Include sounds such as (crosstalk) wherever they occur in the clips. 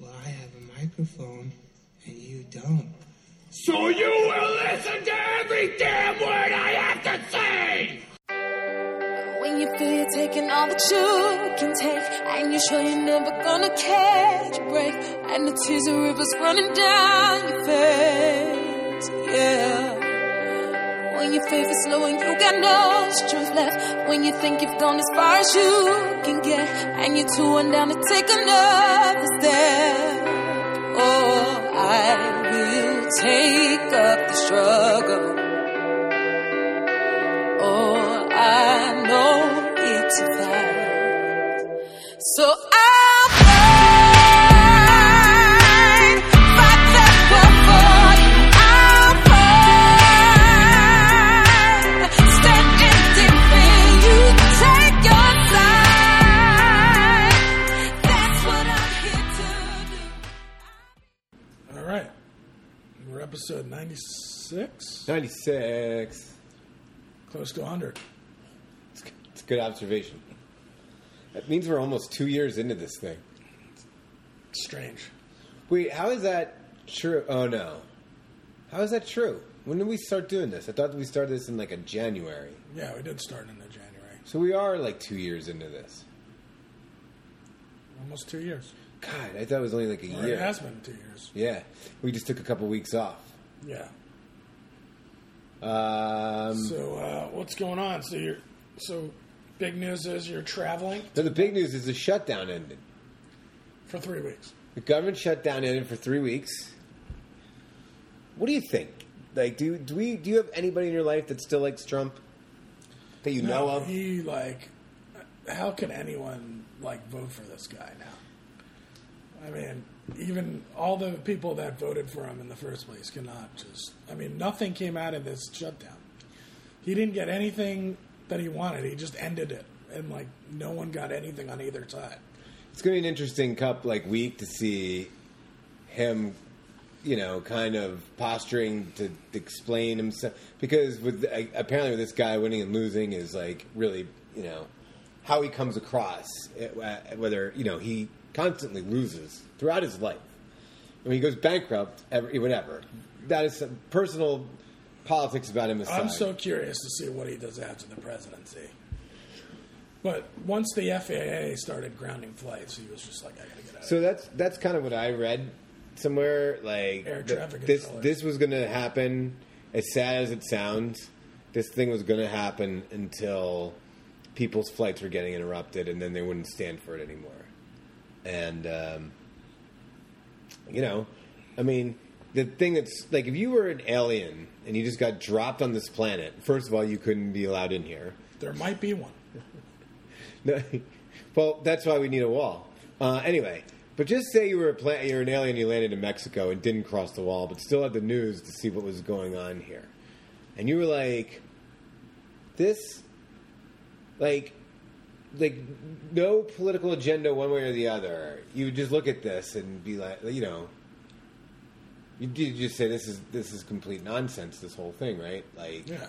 Well, I have a microphone and you don't. So you will listen to every damn word I have to say! When you feel you're taking all that you can take, and you're sure you're never gonna catch a break, and the tears are rivers running down your face, yeah. When your faith is low and you got no strength left, when you think you've gone as far as you can get, and you're too worn down to take another step. Oh, I will take up the struggle. Oh, I know it's a fight. So 96, 96. close to 100. It's a good observation. That means we're almost two years into this thing. Strange. Wait, how is that true? Oh no. How is that true? When did we start doing this? I thought we started this in like a January. Yeah, we did start in the January. So we are like two years into this. Almost two years. God, I thought it was only like a Or year. It has been two years. Yeah. We just took a couple weeks off. Yeah. Um, So uh, what's going on? So you're so big news is you're traveling so the big news is the shutdown ended. for three weeks. The government shutdown ended for three weeks. What do you think? Like, do do we do you have anybody in your life that still likes Trump that you know of? He like, how can anyone like vote for this guy now? I mean, even all the people that voted for him in the first place cannot just. I mean, nothing came out of this shutdown. He didn't get anything that he wanted. He just ended it, and like no one got anything on either side. It's going to be an interesting cup like week to see him, you know, kind of posturing to explain himself because with apparently with this guy winning and losing is like really, you know, how he comes across. uh, Whether you know he constantly loses throughout his life. When he goes bankrupt, every, whatever. That is some personal politics about him aside. I'm so curious to see what he does after the presidency. But once the FAA started grounding flights, he was just like, I gotta get out. of So that's that's kind of what I read somewhere. Like Air traffic this this was going to happen. As sad as it sounds, this thing was going to happen until people's flights were getting interrupted, and then they wouldn't stand for it anymore. And um, you know, I mean, the thing that's like, if you were an alien and you just got dropped on this planet, first of all, you couldn't be allowed in here. There might be one. No, (laughs) well, that's why we need a wall. Uh, anyway, but just say you were a pla- you're an alien, you landed in Mexico and didn't cross the wall, but still had the news to see what was going on here, and you were like, this, like, like no political agenda one way or the other. You would just look at this and be like, you know. You would just say this is this is complete nonsense. This whole thing, right? Like, Yeah.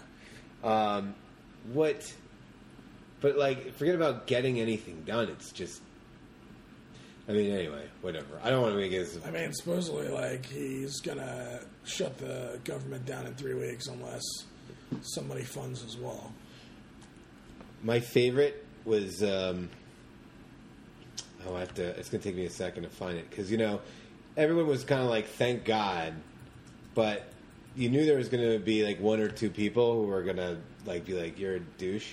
um, what? But like, forget about getting anything done. It's just. I mean, anyway, whatever. I don't want to make it. I mean, supposedly, like, he's gonna shut the government down in three weeks unless somebody funds his wall. My favorite was. Um, oh, I have to. It's gonna take me a second to find it because you know, everyone was kind of like, "Thank God," but you knew there was gonna be like one or two people who were gonna like be like, "You're a douche."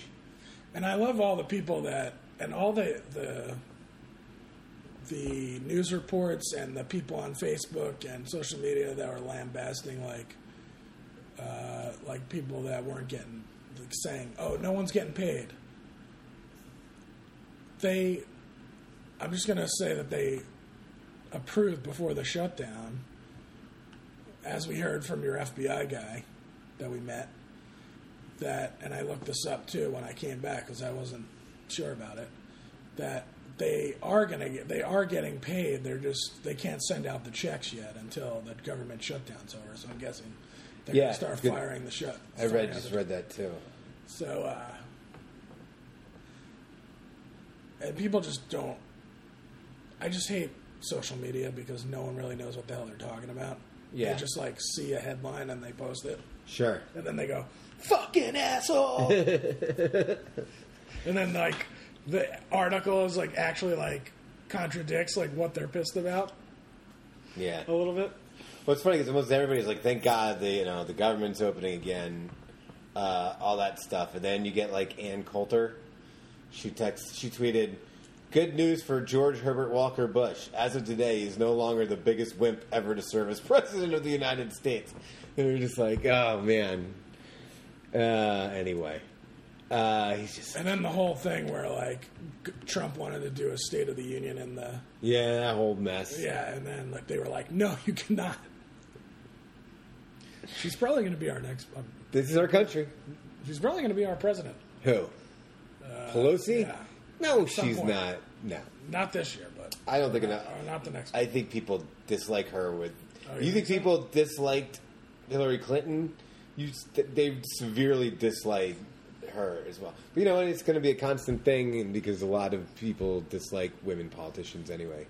And I love all the people that, and all the the the news reports and the people on Facebook and social media that were lambasting like uh, like people that weren't getting like saying, "Oh, no one's getting paid." They, I'm just gonna say that they approved before the shutdown, as we heard from your FBI guy that we met. That, and I looked this up too when I came back because I wasn't sure about it. That they are going to get, they are getting paid. They're just they can't send out the checks yet until the government shutdown's over. So I'm guessing they're Yeah, going to start good. firing the shut. I read just read that too. so, uh, and people just don't. I just hate social media because no one really knows what the hell they're talking about. Yeah. They just like see a headline and they post it. Sure. And then they go, fucking asshole. (laughs) and then like the article is like actually like contradicts like what they're pissed about Yeah. a little bit. Well, it's funny because almost everybody's like, "Thank God the you know the government's opening again," uh, all that stuff, and then you get like Ann Coulter. She text, she tweeted, "Good news for George Herbert Walker Bush. As of today, he's no longer the biggest wimp ever to serve as (laughs) president of the United States." And we're just like, "Oh man." Uh, anyway, uh, he's just And then the whole thing where like Trump wanted to do a State of the Union in the yeah, that whole mess. yeah, and then like they were like, no, you cannot. She's probably going to be our next. Um, This is our country. she's probably going to be our president. Who? Pelosi? yeah. No, some she's point. not. No, Not this year, but I don't think or enough. not the next. I think people dislike her with. Oh, you you think think so? people disliked Hillary Clinton? You they severely dislike her as well. But you know, and it's going to be a constant thing, and because a lot of people dislike women politicians anyway,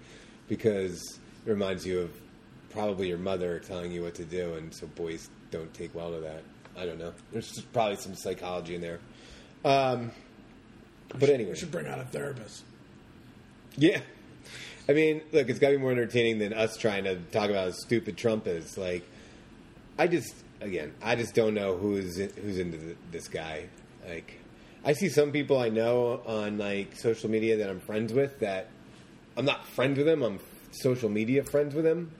because it reminds you of probably your mother telling you what to do, and so boys don't take well to that. I don't know. There's just probably some psychology in there. Um, but anyway, we should bring on a therapist. yeah. I mean, look, it's got to be more entertaining than us trying to talk about how stupid Trump is. Like, I just, again, I just don't know who's in, who's into th- this guy. Like, I see some people I know on like social media that I'm friends with that I'm not friends with them. I'm social media friends with them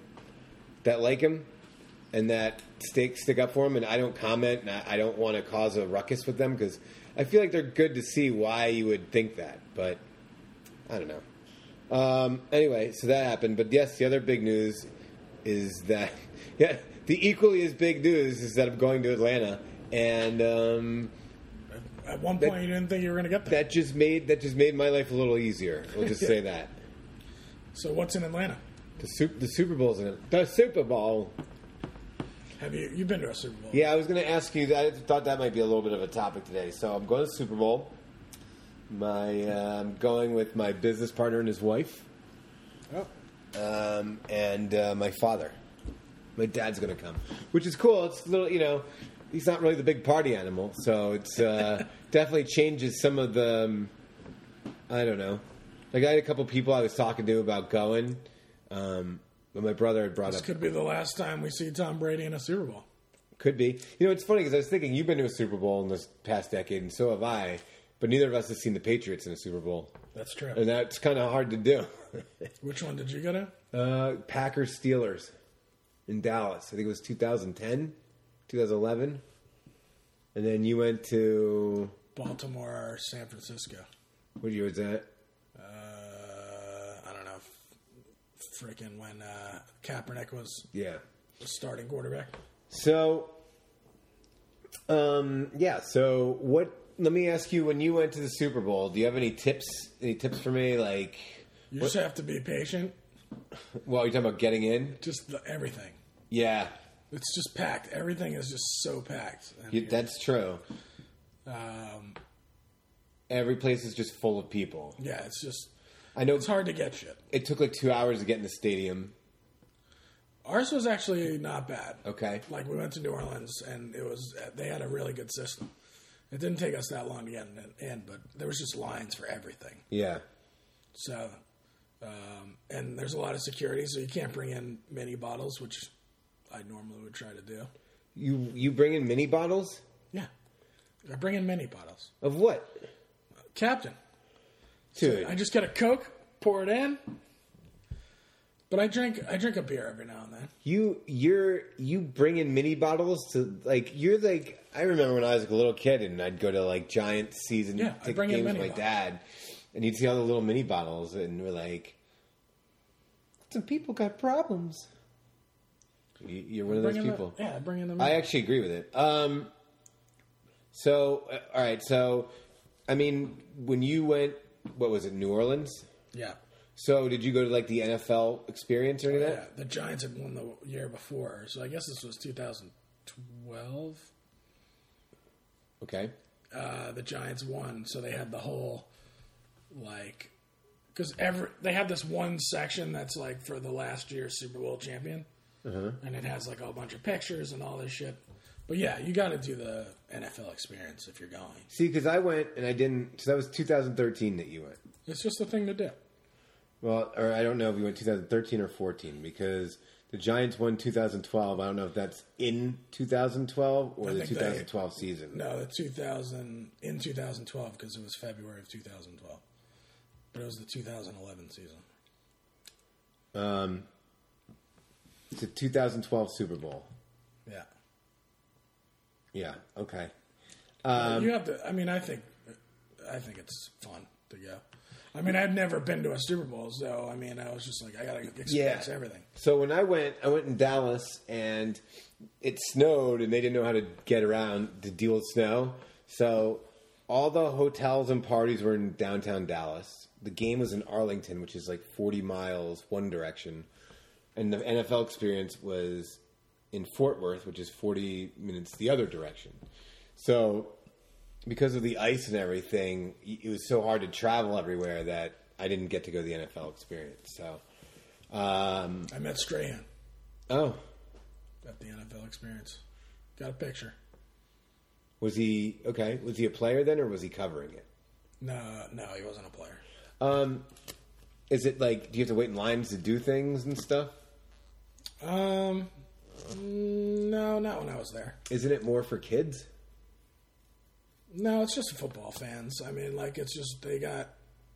that like him and that stick stick up for him. And I don't comment. And I, I don't want to cause a ruckus with them because I feel like they're good to see why you would think that. But I don't know. Um, anyway, so that happened. But yes, the other big news is that (laughs) yeah, the equally as big news is that I'm going to Atlanta, and um, At one That- point, you didn't think you were going to get there. that just made that just made my life a little easier. We'll just (laughs) say that. So what's in Atlanta? The Super, the Super Bowl's in it. The Super Bowl. Have you you've been to a Super Bowl? Yeah, I was going to ask you. I thought that might be a little bit of a topic today. So I'm going to Super Bowl. My uh, I'm going with my business partner and his wife, Oh, um, and uh, my father. My dad's going to come, which is cool. It's a little, you know, he's not really the big party animal, so it's uh, (laughs) definitely changes some of the. Um, I don't know. Like I had a couple people I was talking to about going, um, but my brother had brought this up This could be the last time we see Tom Brady in a Super Bowl. Could be. You know, it's funny because I was thinking you've been to a Super Bowl in this past decade, and so have I. But neither of us has seen the Patriots in a Super Bowl, That's true. and that's kind of hard to do. (laughs) Which one did you go to? uh, Packers Steelers in Dallas. I think it was 2010, 2011, and then you went to Baltimore or San Francisco? what year was that? Uh, I don't know. Freaking when uh, Kaepernick was Yeah. the starting quarterback. So, um, yeah. So, what? Let me ask you: When you went to the Super Bowl, do you have any tips? Any tips for me? Like, You just have to be patient. well, you're talking about getting in. Just the, everything. Yeah, It's just packed. Everything is just so packed. You- that's true. um, Every place is just full of people. yeah, it's just I know it's hard to get shit. it took like two hours to get in the stadium. Ours was actually not bad. Okay. Like we went to New Orleans and it was they had a really good system. It didn't take us that long to get in, but there was just lines for everything. Yeah. So, um, and there's a lot of security, so you can't bring in mini bottles, which I normally would try to do. You you bring in mini bottles Yeah, I bring in mini bottles. of what? Captain, Dude, I just get a Coke, pour it in. But I drink I drink a beer every now and then. you you're you bring in mini bottles to like you're like I remember when I was like a little kid and I'd go to like giant season Yeah, ticket in games with my bottles. dad, and you'd see all the little mini bottles, and we're like, some people got problems. You- You're one of those in the- people. yeah, I bring in. I actually agree with it. Um, so, uh, all right. So, I mean, when you went, what was it, New Orleans? yeah. So, did you go to like the NFL experience or any of Yeah, the Giants had won the year before, so I guess this was 2012. Okay. Uh, the Giants won, so they had the whole like because every they have this one section that's like for the last year's Super Bowl champion, and it has like a bunch of pictures and all this shit. But yeah, you got to do the NFL experience if you're going. See, because I went and I didn't. So that was 2013 that you went. It's just a thing to do. Well, or I don't know if you went 2013 or 14 because the Giants won 2012. I don't know if that's in 2012 or I the think they- 2012 season. No, the 2000 in 2012 because it was February of 2012, but it was the 2011 season. Um, it's a 2012 Super Bowl. Yeah, Yeah. Okay. you um, have to. I mean, I think, I think it's fun to go. I mean, I've never been to a Super Bowl, so I mean, I was just like, I gotta experience everything. So when I went, I went in Dallas and it snowed and they didn't know how to get around to deal with snow. So all the hotels and parties were in downtown Dallas. The game was in Arlington, which is like 40 miles one direction. And the NFL experience was in Fort Worth, which is 40 minutes the other direction. So because of the ice and everything, it was so hard to travel everywhere that I didn't get to go to the NFL experience. So, um, I met Strahan oh, at the NFL experience. Got a picture. was he okay? Was he a player then, or was he covering it? No, no, he wasn't a player. Um, is it like do you have to wait in lines to do things and stuff? Um, no, not when I was there. Isn't it more for kids? No, it's just football fans. I mean, like it's just they got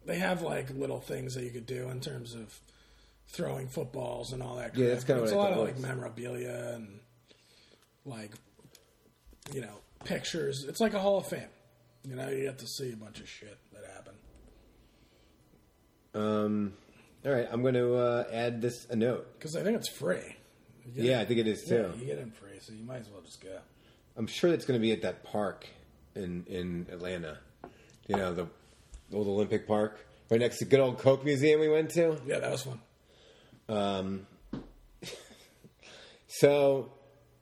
they have like little things that you could do in terms of throwing footballs and all that. Yeah, that's kinda It's what a lot of like was. memorabilia and like you know pictures. It's like a Hall of Fame. You know, you have to see a bunch of shit that happened. Um, all right, I'm going to uh, add this a note. Because I think it's free. Get- Yeah, I think it is yeah, too. you get in free, so you might as well just go. I'm sure it's going to be at that park in in Atlanta. You know, the old Olympic Park, right next to good old Coke Museum we went to. Yeah, that was fun. Um, (laughs) so,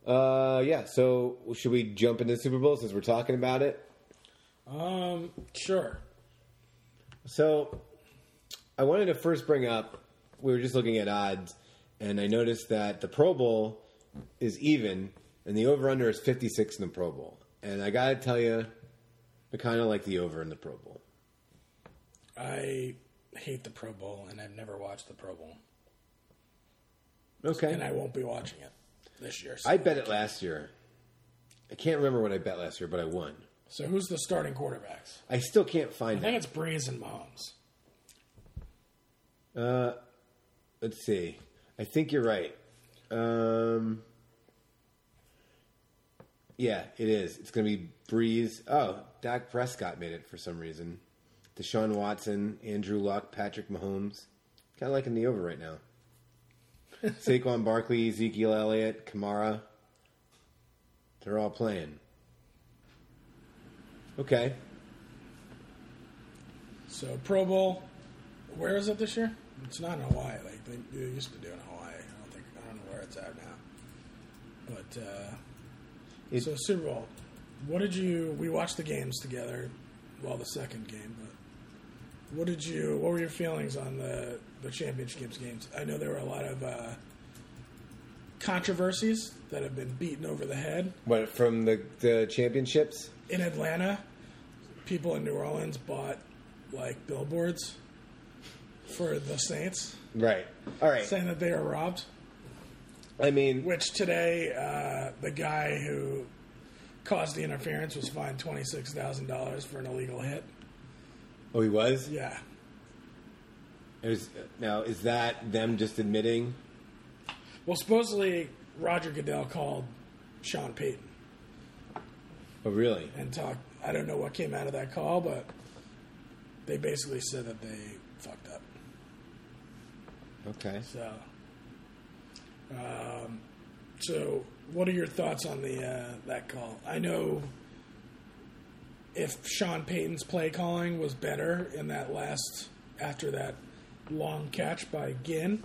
uh, yeah. So, should we jump into the Super Bowl since we're talking about it? Um, sure. So, I wanted to first bring up. We were just looking at odds, and I noticed that the Pro Bowl is even, and the over under is fifty six in the Pro Bowl. And I gotta tell you, I kind of like the over in the Pro Bowl. I hate the Pro Bowl, and I've never watched the Pro Bowl, Okay, and I won't be watching it this year. So, I bet it last year. I can't remember what I bet last year, but I won. so who's the starting quarterbacks? I still can't find I think it. it's Brees and Mahomes. Uh, let's see. I think you're right. Um, yeah, it is. It's going to be Brees. Oh, Dak Prescott made it for some reason. Deshaun Watson, Andrew Luck, Patrick Mahomes. Kind of liking the over right now. (laughs) Saquon Barkley, Ezekiel Elliott, Kamara. They're all playing. Okay. So Pro Bowl, where is it this year? It's not in Hawaii. Like they, they used to do in Hawaii. I don't think I don't know where it's at now. But uh, It- so Super Bowl, what did you? We watched the games together. Well, the second game, but what did you? What were your feelings on the the championships games? I know there were a lot of uh, controversies that have been beaten over the head What, from the, the championships? in Atlanta. People in New Orleans bought like billboards for the Saints. Right. All right. saying that they are robbed. I mean, Which today, uh, the guy who caused the interference was fined twenty six thousand dollars for an illegal hit. oh, he was? Yeah, Is, now, is that them just admitting? well, supposedly Roger Goodell called Sean Payton Oh, really? and talked. I don't know what came out of that call, but they basically said that they fucked up. Okay. So, um, so what are your thoughts on the uh, that call? I know if Sean Payton's play calling was better in that last after that long catch by Ginn,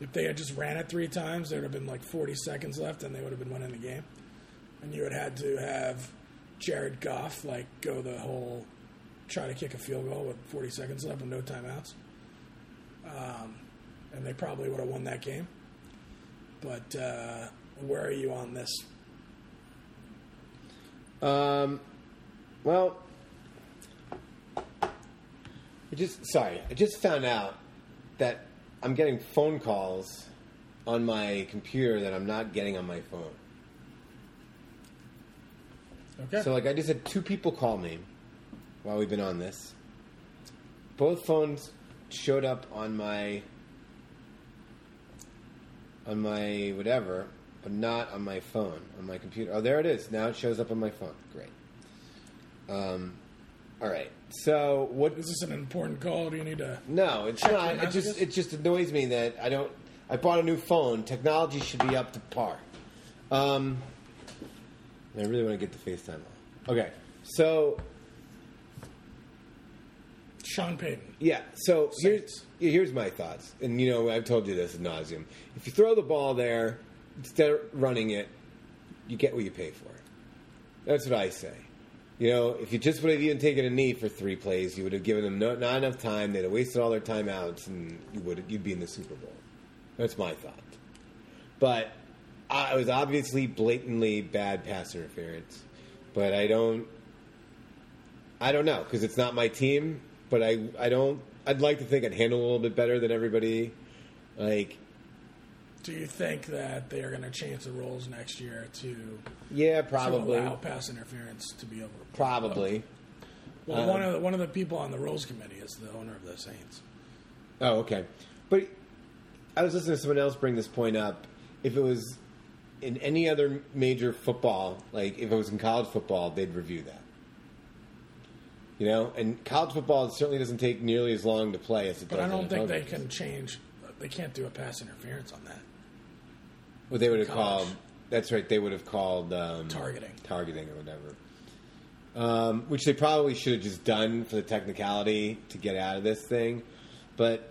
if they had just ran it three times, there would have been like 40 seconds left, and they would have been winning the game. And you would have had to have Jared Goff like go the whole try to kick a field goal with 40 seconds left and no timeouts. um, and they probably would have won that game. But uh, where are you on this? Um, well, I just sorry, I just found out that I'm getting phone calls on my computer that I'm not getting on my phone. Okay. So like I just had two people call me while we've been on this. Both phones showed up on my on my whatever, but not on my phone, on my computer. Oh, there it is. Now it shows up on my phone. Great. Um, all right. So what? is this an important call? Do you need to? No, it's not. It just it just annoys me that I don't. I bought a new phone. Technology should be up to par. Um, I really want to get the FaceTime on. Okay, so Sean Payton. yeah, so here's Saints. here's my thoughts, and you know I've told you this ad nauseum. If you throw the ball there instead of running it, you get what you pay for. That's what I say. You know, if you just would have even taken a knee for three plays, you would have given them no, not enough time. They'd have wasted all their timeouts, and you would you'd be in the Super Bowl. That's my thought. But I, it was obviously blatantly bad pass interference. But I don't. I don't know because it's not my team. But I I don't. I'd like to think I'd handle a little bit better than everybody. Like Do you think that they are going to change the rules next year to, yeah, to probably, allow pass interference to be over? probably. Well, Um, one of the, one of the people on the rules committee is the owner of the Saints. Oh, okay. But I was listening to someone else bring this point up. If it was in any other major football, like if it was in college football, they'd review that. You know, and college football certainly doesn't take nearly as long to play as it But does. I don't think they can change. They can't do a pass interference on that. What they would have college. called. That's right. They would have called um, Targeting. targeting or whatever. Um, which they probably should have just done for the technicality to get out of this thing, but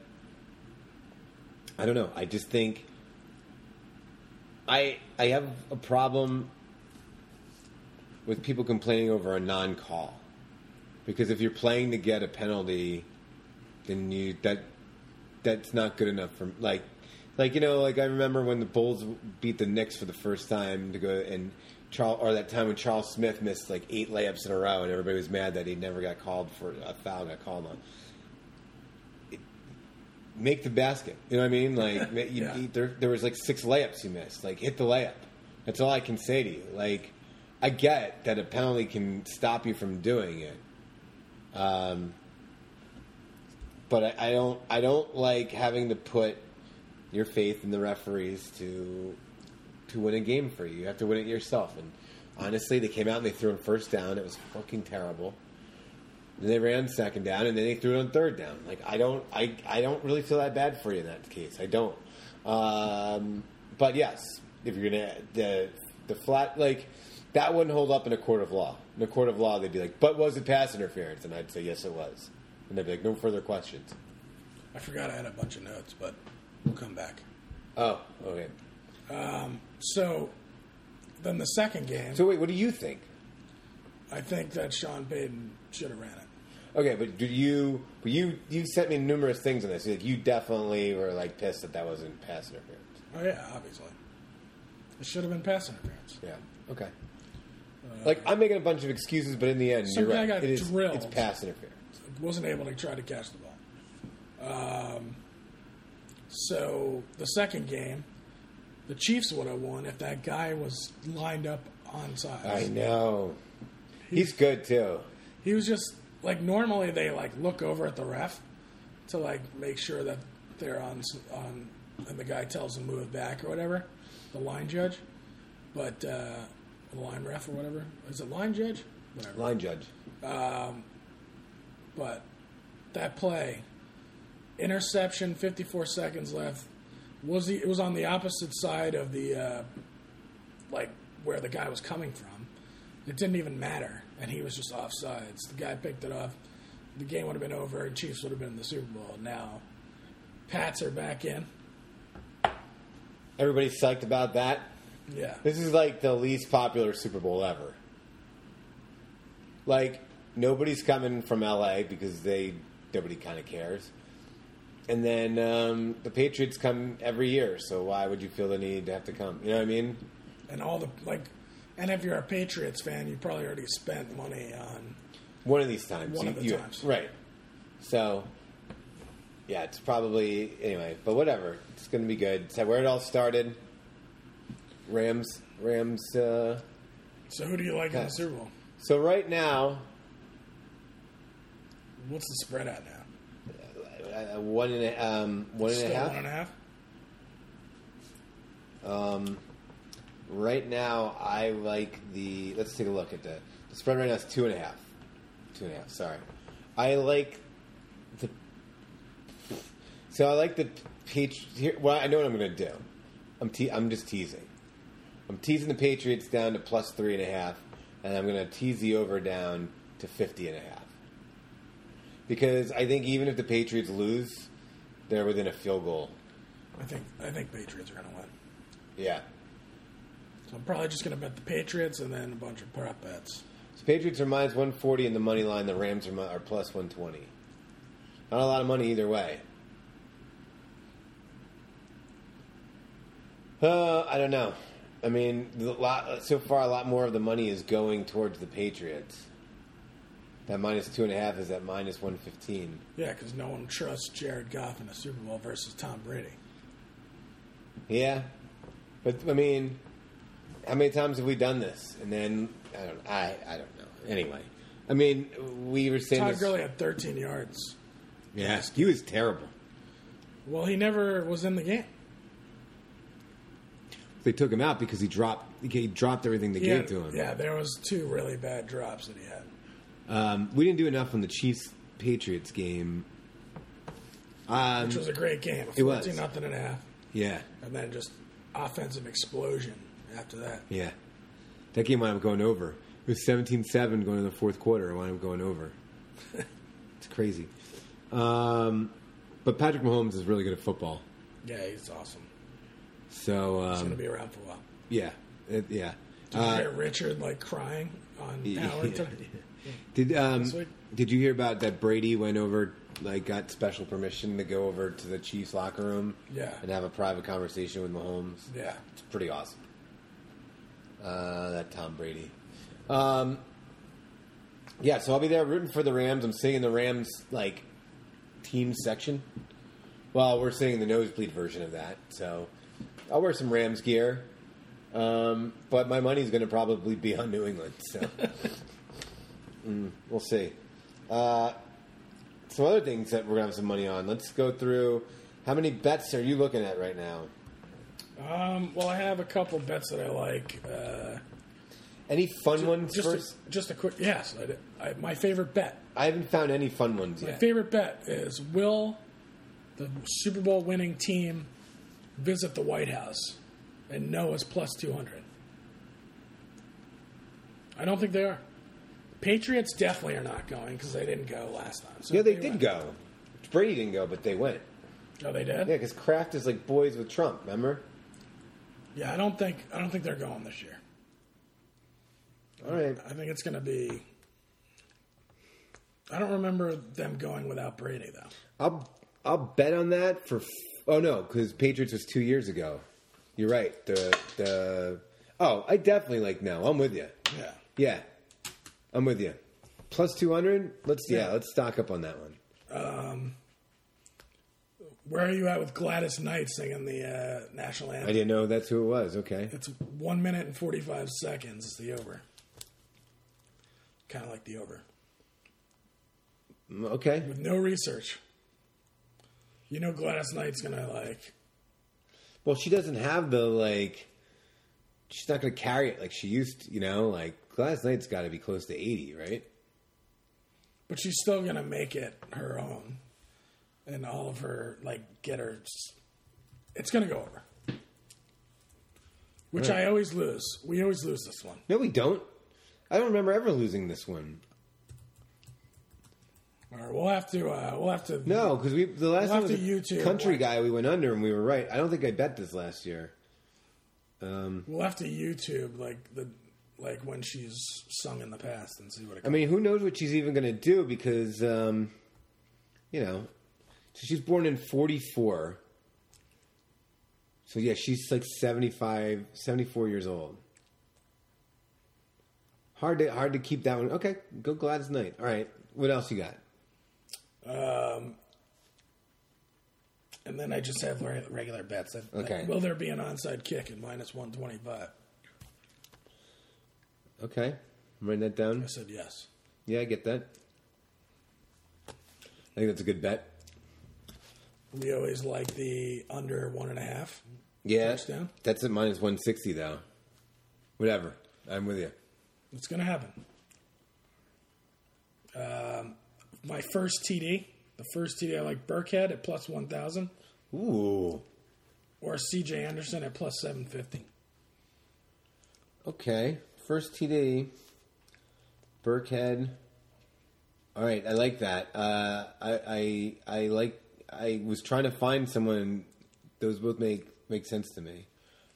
I don't know. I just think I I have a problem with people complaining over a non-call because if you're playing to get a penalty, then you that that's not good enough for like like you know like I remember when the Bulls beat the Knicks for the first time to go and Charles or that time when Charles Smith missed like eight layups in a row and everybody was mad that he never got called for a foul got called on. It- make the basket. You know what I mean? Like (laughs) ma- you, Yeah. you- there there was like six layups you missed. Like hit the layup. That's all I can say to you. Like I get that a penalty can stop you from doing it. Um, but I, I don't I don't like having to put your faith in the referees to to win a game for you. You have to win it yourself. And honestly, they came out and they threw on first down. It was fucking terrible. Then they ran second down, and then they threw it on third down. Like I don't, I, I don't really feel that bad for you in that case. I don't. Um, but yes, if you're gonna the the flat like that wouldn't hold up in a court of law. In a court of law, they'd be like, "But was it pass interference?" And I'd say, "Yes, it was." And they'd be like, "No further questions." I forgot I had a bunch of notes, but we'll come back. Oh, okay. Um, so then the second game, So wait, what do you think? I think that Sean Payton should have ran it. Okay, but do you? But you you sent me numerous things on this. Like you definitely were like pissed that that wasn't pass interference. Oh yeah, obviously. It should have been pass interference. Yeah. Okay. Like I'm making a bunch of excuses, but in the end, Some you're guy right. got It is. drilled. It's pass interference. Wasn't able to try to catch the ball. Um, so the second game, the Chiefs would have won if that guy was lined up on sides. I know. He's good too. He was just like normally they like look over at the ref to like make sure that they're on on, and the guy tells them move it back or whatever, the line judge, but uh, line ref or whatever is it line judge? Whatever. Line judge. But that play, interception, 54 seconds left. Was he? It was on the opposite side of the, uh, like where the guy was coming from. It didn't even matter, and he was just off sides. The guy picked it up. The game would have been over, and Chiefs would have been in the Super Bowl. Now, Pats are back in. Everybody's psyched about that. Yeah, This is like the least popular Super Bowl ever. Like nobody's coming from LA because they nobody kind of cares. and then um, the Patriots come every year. So why would you feel the need to have to come? You know what I mean? And all the like, and if you're a Patriots fan, you probably already spent money on. One of these times. One you- of the you- times. right? So, yeah, it's probably anyway. But whatever, it's going to be good. So where it all started, Rams. Rams. Uh, So who do you like in the Super Bowl? so right now, What's the spread at now? uh, one and a, um, one and a half. one and a half. Um, right now, I like the. Let's take a look at the the spread. Right now is two and a half. Two and a half. Sorry, I like the. So I like the Patri Here, well, I know what I'm going to do. I'm te- I'm just teasing. I'm teasing the Patriots down to plus three and a half, and I'm going to tease the over down to 50 and a half. Because I think even if the Patriots lose, they're within a field goal. I think I think Patriots are going to win. Yeah. So I'm probably just going to bet the Patriots and then a bunch of prop bets. So Patriots are minus 140 in the money line. The Rams are, are plus 120. Not a lot of money either way. Uh, I don't know. I mean, the lot, so far, a lot more of the money is going towards the Patriots. That minus two and a half is at minus 115. Yeah, because no one trusts Jared Goff in a Super Bowl versus Tom Brady. Yeah. But, I mean, how many times have we done this? And then, I don't, I, I don't know. Anyway. I mean, we were saying Todd this- Gurley had 13 yards. Yeah, he was terrible. Well, he never was in the game. They took him out because he dropped he dropped everything they He gave to him. Yeah, there was two really bad drops that he had. Um, we didn't do enough on the Chiefs Patriots game. Um, Which was a great game. it was. nothing and a half. yeah, And then just offensive explosion after that. yeah. That game wound up going over. It was 17-7 going to the fourth quarter. I wound up going over. (laughs) it's crazy. Um, but Patrick Mahomes is really good at football. Yeah, he's awesome. So um, going to be around for a while. yeah, it, yeah. Did you Uh, hear Richard like crying on Yeah. Howard (laughs) today? Did um, did you hear about that? Brady went over, like, got special permission to go over to the Chiefs locker room, Yeah. and have a private conversation with Mahomes. Yeah. It's pretty awesome. Uh, that Tom Brady. Um, yeah, so I'll be there rooting for the Rams. I'm sitting in the Rams like team section. Well, we're sitting in the nosebleed version of that, so I'll wear some Rams gear. Um, but my money's going to probably be on New England, so (laughs) Mm, we'll see. Uh, some other things that we're going to have some money on. Let's go through. How many bets are you looking at right now? Um, well, I have a couple bets that I like. Uh, Any fun ones just first? A, just a quick yes. I, I, my favorite bet. I haven't found any fun ones My yet. My favorite bet is will the Super Bowl winning team visit the White House? And no is plus two hundred. I don't think they are. Patriots definitely are not going because they didn't go last time. So Yeah, they if did went- go. Brady didn't go, but they went. Oh, they did. Yeah, because Kraft is like boys with Trump. Remember? Yeah, I don't think I don't think they're going this year. All right. I think it's going to be. I don't remember them going without Brady though. I'll I'll bet on that for. Oh no, because Patriots was two years ago. You're right. The the. Oh, I definitely like no. I'm with you. Yeah. Yeah, I'm with you. Plus two hundred. Let's yeah. Yeah. Let's stock up on that one. Um, Where are you at with Gladys Knight singing the uh, national anthem? I didn't know that's who it was. Okay. It's one minute and forty five seconds. It's the over. Kind of like the over Okay. with no research. You know Gladys Knight's gonna like. Well, she doesn't have the like. She's not to carry it like she used to. You know, like Gladys Knight's got to be close to eighty, right? But she's still gonna make it her own, and all of her like get her. It's gonna go over. Which Right. I always lose. We always lose this one. No, we don't. I don't remember ever losing this one. Right, we'll have to. Uh, we'll have to. No, because we the last We'll time was YouTube country what- guy. We went under and we were right. I don't think I bet this last year. Um, We'll have to YouTube like the like when she's sung in the past and see what it. I mean, who knows what she's even going to do because, um, you know, So she's born in 44. So yeah, she's like 75, 74 years old. Hard to hard to keep that one. Okay, go Gladys Knight. All right, what else you got? And then I just have regular bets. I- Okay. Will there be an onside kick at minus 125? Okay, I'm writing that down. I said yes. Yeah, I get that. I think that's a good bet. We always like the under one and a half. Yeah, Touchdown? that's at minus 160 though. Whatever, I'm with you. It's going to happen. Um, my first TD, the first TD I like Burkhead at plus 1,000 Ooh, or CJ Anderson at plus 750. okay. First TD, Burkhead. All right, I like that. Uh, I, I I like. I was trying to find someone. Those both make make sense to me.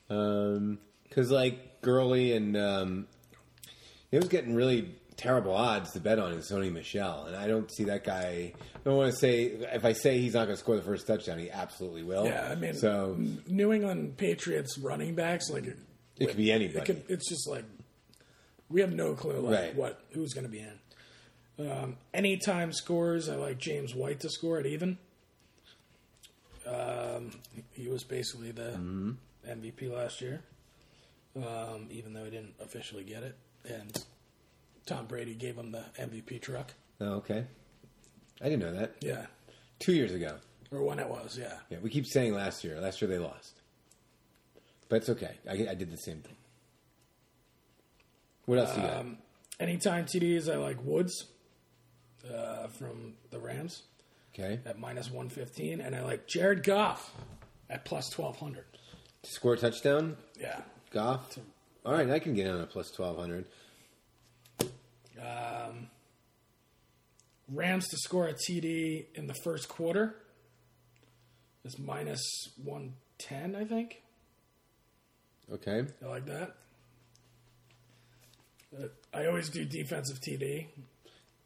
Because like Gurley and um, it was getting really terrible odds to bet on is Sony Michel, and I don't see that guy. I don't want to say if I say he's not going to score the first touchdown, he absolutely will. Yeah, I mean, so New England Patriots running backs, like it, it could be it anybody. could, it's just like we have no clue like Right. what who's going to be in. Um, anytime scores, I like James White to score at even. Um, he was basically the Mm-hmm. MVP last year, um, even though he didn't officially get it. And Tom Brady gave him the MVP truck. Oh, okay. I didn't know that. Yeah. Two years ago. Or when it was, yeah. Yeah, we keep saying last year. Last year they lost. But it's okay. I, I did the same thing. What else you got? Um, anytime TDs, I like Woods uh, from the Rams. Okay. At minus 115. And I like Jared Goff at plus 1200. To score a touchdown? Yeah. Goff? All right, I can get on a plus 1200 um, Rams to score a TD in the first quarter. is minus 110, I think. Okay. I like that. Uh, I always do defensive TD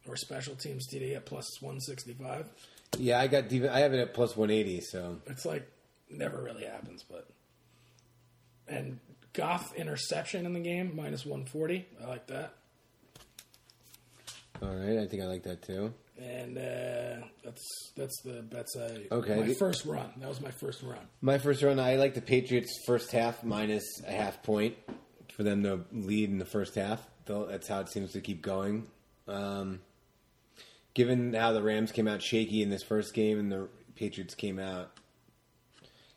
or special teams TD at plus 165. Yeah, I got I have it at plus 180, so. It's like never really happens, but and Goff interception in the game minus 140. I like that all right, I think I like that too. And uh, that's that's the bets I Okay. My first run. That was my first run. My first run, I like the Patriots first half minus a half point for them to lead in the first half. That's how it seems to keep going. Um, given how the Rams came out shaky in this first game and the Patriots came out,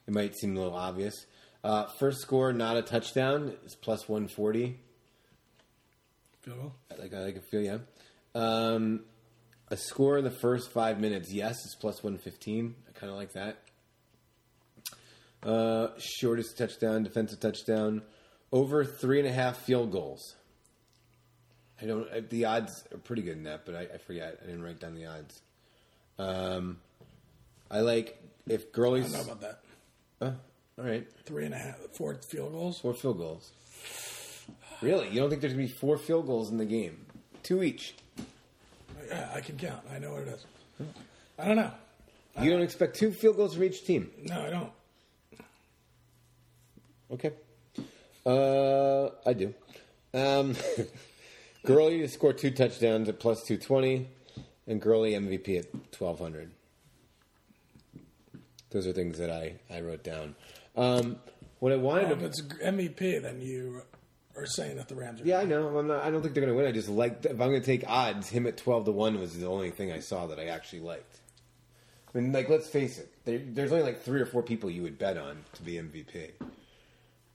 it might seem a little obvious. Uh, first score, not a touchdown, is plus one forty. Feel well? I like I like a feel, yeah. Um, a score in the first five minutes, yes, it's plus one fifteen. I kind of like that. Uh, shortest touchdown, defensive touchdown, over three and a half field goals. I don't. I- The odds are pretty good in that, but I, I forget. I didn't write down the odds. Um, I like if I Gurley's. don't know about that. Uh, all right, Three and a half, four field goals. four field goals. Really, you don't think there's gonna be four field goals in the game? Two each. Yeah, I can count. I know what it is. I don't know. You don't expect two field goals from each team. No, I don't. Okay. Uh, I do. Um, (laughs) Gurley to score two touchdowns at plus 220, and Gurley MVP at 1200. Those are things that I, I wrote down. Um, what I wanted If to. it's MVP, then you are saying that the Rams are. Yeah, I know. I'm not, I don't think they're going to win. I just like if I'm going to take odds, him at 12 to one was the only thing I saw that I actually liked. I mean, like let's face it, there, there's only like three or four people you would bet on to be MVP.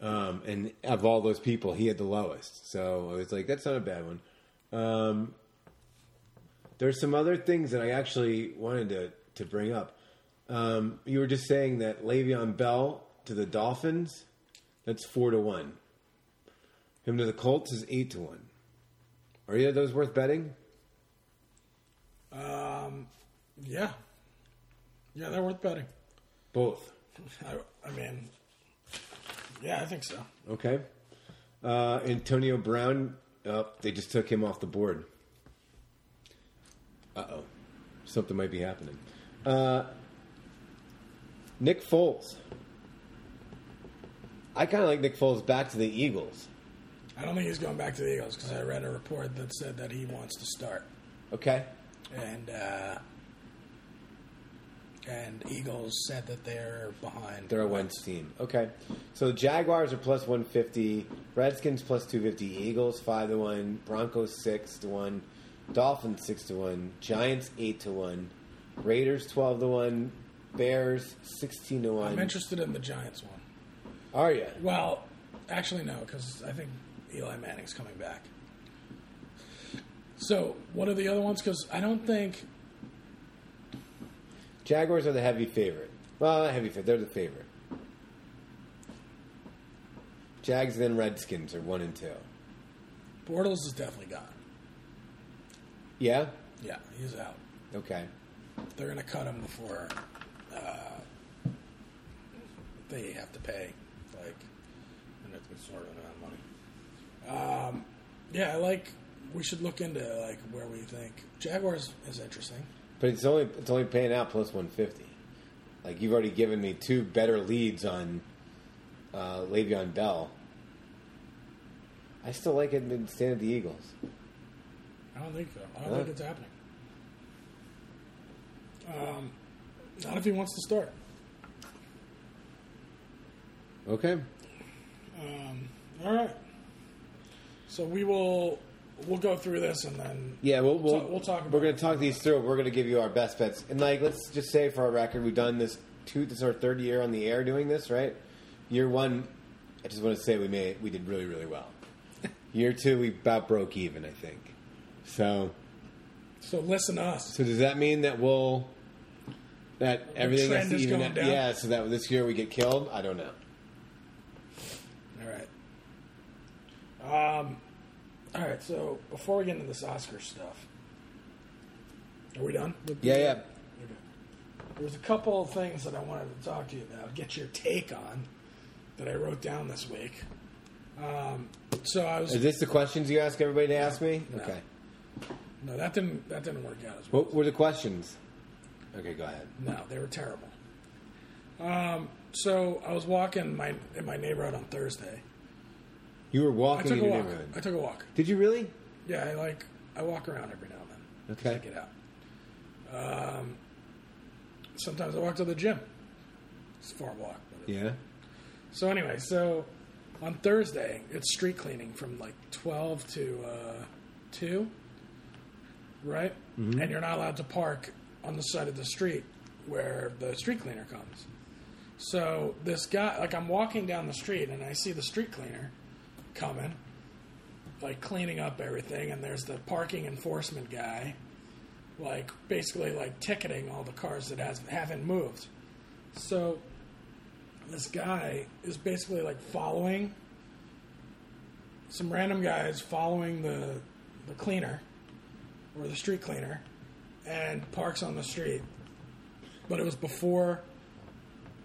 Um, and of all those people, he had the lowest. So I was like, that's not a bad one. Um, there's some other things that I actually wanted to, to bring up. Um, you were just saying that Le'Veon Bell to the Dolphins, that's four to one. Him to the Colts is eight to one. Are either of those worth betting? Um, yeah. Yeah, they're worth betting. Both. I, I mean, yeah, I think so. Okay. Uh, Antonio Brown, oh, they just took him off the board. Uh oh. Something might be happening. Uh, Nick Foles. I kind of like Nick Foles back to the Eagles. I don't think he's going back to the Eagles because I read a report that said that he wants to start, Okay. and uh, and Eagles said that they're behind. They're a Wentz team. Okay. So the Jaguars are plus 150, Redskins plus 250, Eagles 5 to 1, Broncos 6 to 1, Dolphins 6 to 1, Giants 8 to 1, Raiders 12 to 1, Bears 16 to 1. I'm interested in the Giants one. Are you? Well, actually, no, because I think Eli Manning's coming back. So, what are the other ones? Because I don't think. Jaguars are the heavy favorite. Well, not heavy favorite. They're the favorite. Jags then Redskins are 1 and 2. Bortles is definitely gone. Yeah? Yeah, he's out. Okay. They're going to cut him before uh, they have to pay, like, an exorbitant sort of money. Um, yeah, I like. We should look into like where we think Jaguars is interesting. But it's only it's only paying out plus one fifty. Like you've already given me two better leads on uh, Le'Veon Bell. I still like it in stand at the Eagles. I don't think so. I don't Huh? think it's happening. Um, not if he wants to start. Okay. All right. So we will we'll go through this and then Yeah, we'll we'll, talk- we'll talk about We're going to talk these through. We're going to give you our best bets, and like let's just say for our record, we've done this two. This is our third year on the air doing this, right? Year one, I just want to say we made we did really really well. (laughs) Year two, we about broke even, I think. So so listen to us. So does that mean that we'll that everything trend has to is even going out- down? Yeah, so that this year we get killed. I don't know. All right. Um. All right. So before we get into this Oscar stuff, are we done? with the- Yeah, yeah. Okay. There's a couple of things that I wanted to talk to you about, get your take on, that I wrote down this week. Um, so I was Is this the questions you ask everybody to ask me? No. Okay. no, that didn't that didn't work out as well. What were the questions? Okay, go ahead. No, they were terrible. Um, so I was walking my in my neighborhood on Thursday. You were walking I took in a your walk. neighborhood. I took a walk. Did you really? Yeah, I like I walk around every now and then. Okay. Check it out. Um, sometimes I walk to the gym. It's a far walk. But Yeah. So anyway, so on Thursday it's street cleaning from like twelve to uh, two, right? And you're not allowed to park on the side of the street where the street cleaner comes. So this guy, like I'm walking down the street and I see the street cleaner coming, like cleaning up everything, and there's the parking enforcement guy, like basically like ticketing all the cars that has, haven't moved. So this guy is basically like following some random guys following the the cleaner or the street cleaner and parks on the street. But it was before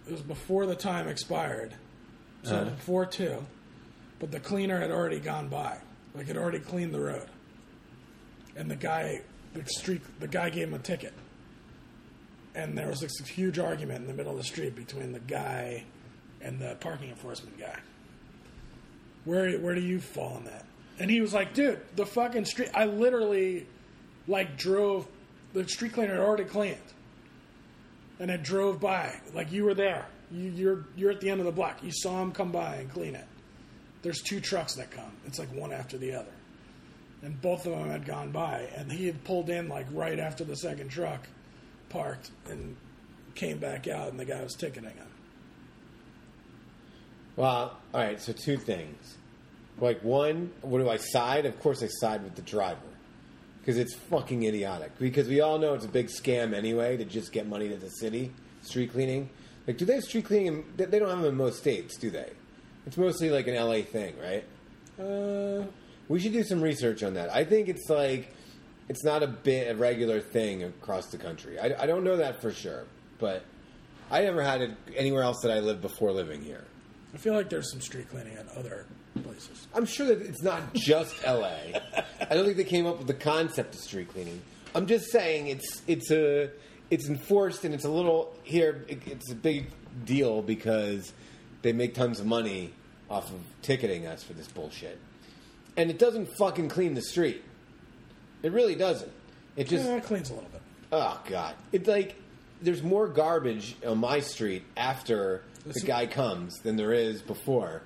it was before the time expired. So was before two. But the cleaner had already gone by. Like had already cleaned the road. And the guy the street the guy gave him a ticket and there was this huge argument in the middle of the street between the guy and the parking enforcement guy. Where where do you fall on that? And he was like, "Dude, the fucking street. I literally like drove. The street cleaner had already cleaned, and it drove by. Like you were there. You, you're you're at the end of the block. You saw him come by and clean it. There's two trucks that come. It's like one after the other, and both of them had gone by, and he had pulled in like right after the second truck parked and came back out, and the guy was ticketing him. Well, all right. So two things. Like one, what do I side? Of course, I side with the driver because it's fucking idiotic. Because we all know it's a big scam anyway to just get money to the city. Street cleaning. Like, do they have street cleaning? In, they- they don't have them in most states, do they? It's mostly like an LA thing, right? Uh, We should do some research on that. I think it's like it's not a bit a regular thing across the country. I, I don't know that for sure, but I never had it anywhere else that I lived before living here. I feel like there's some street cleaning at other places. I'm sure that it's not just (laughs) LA. I don't think they came up with the concept of street cleaning. I'm just saying it's it's a it's enforced and it's a little here. It, it's a big deal because they make tons of money off of ticketing us for this bullshit. And it doesn't fucking clean the street. It really doesn't. It just yeah, it cleans a little bit. Oh god, it's like there's more garbage on my street after the guy comes than there is before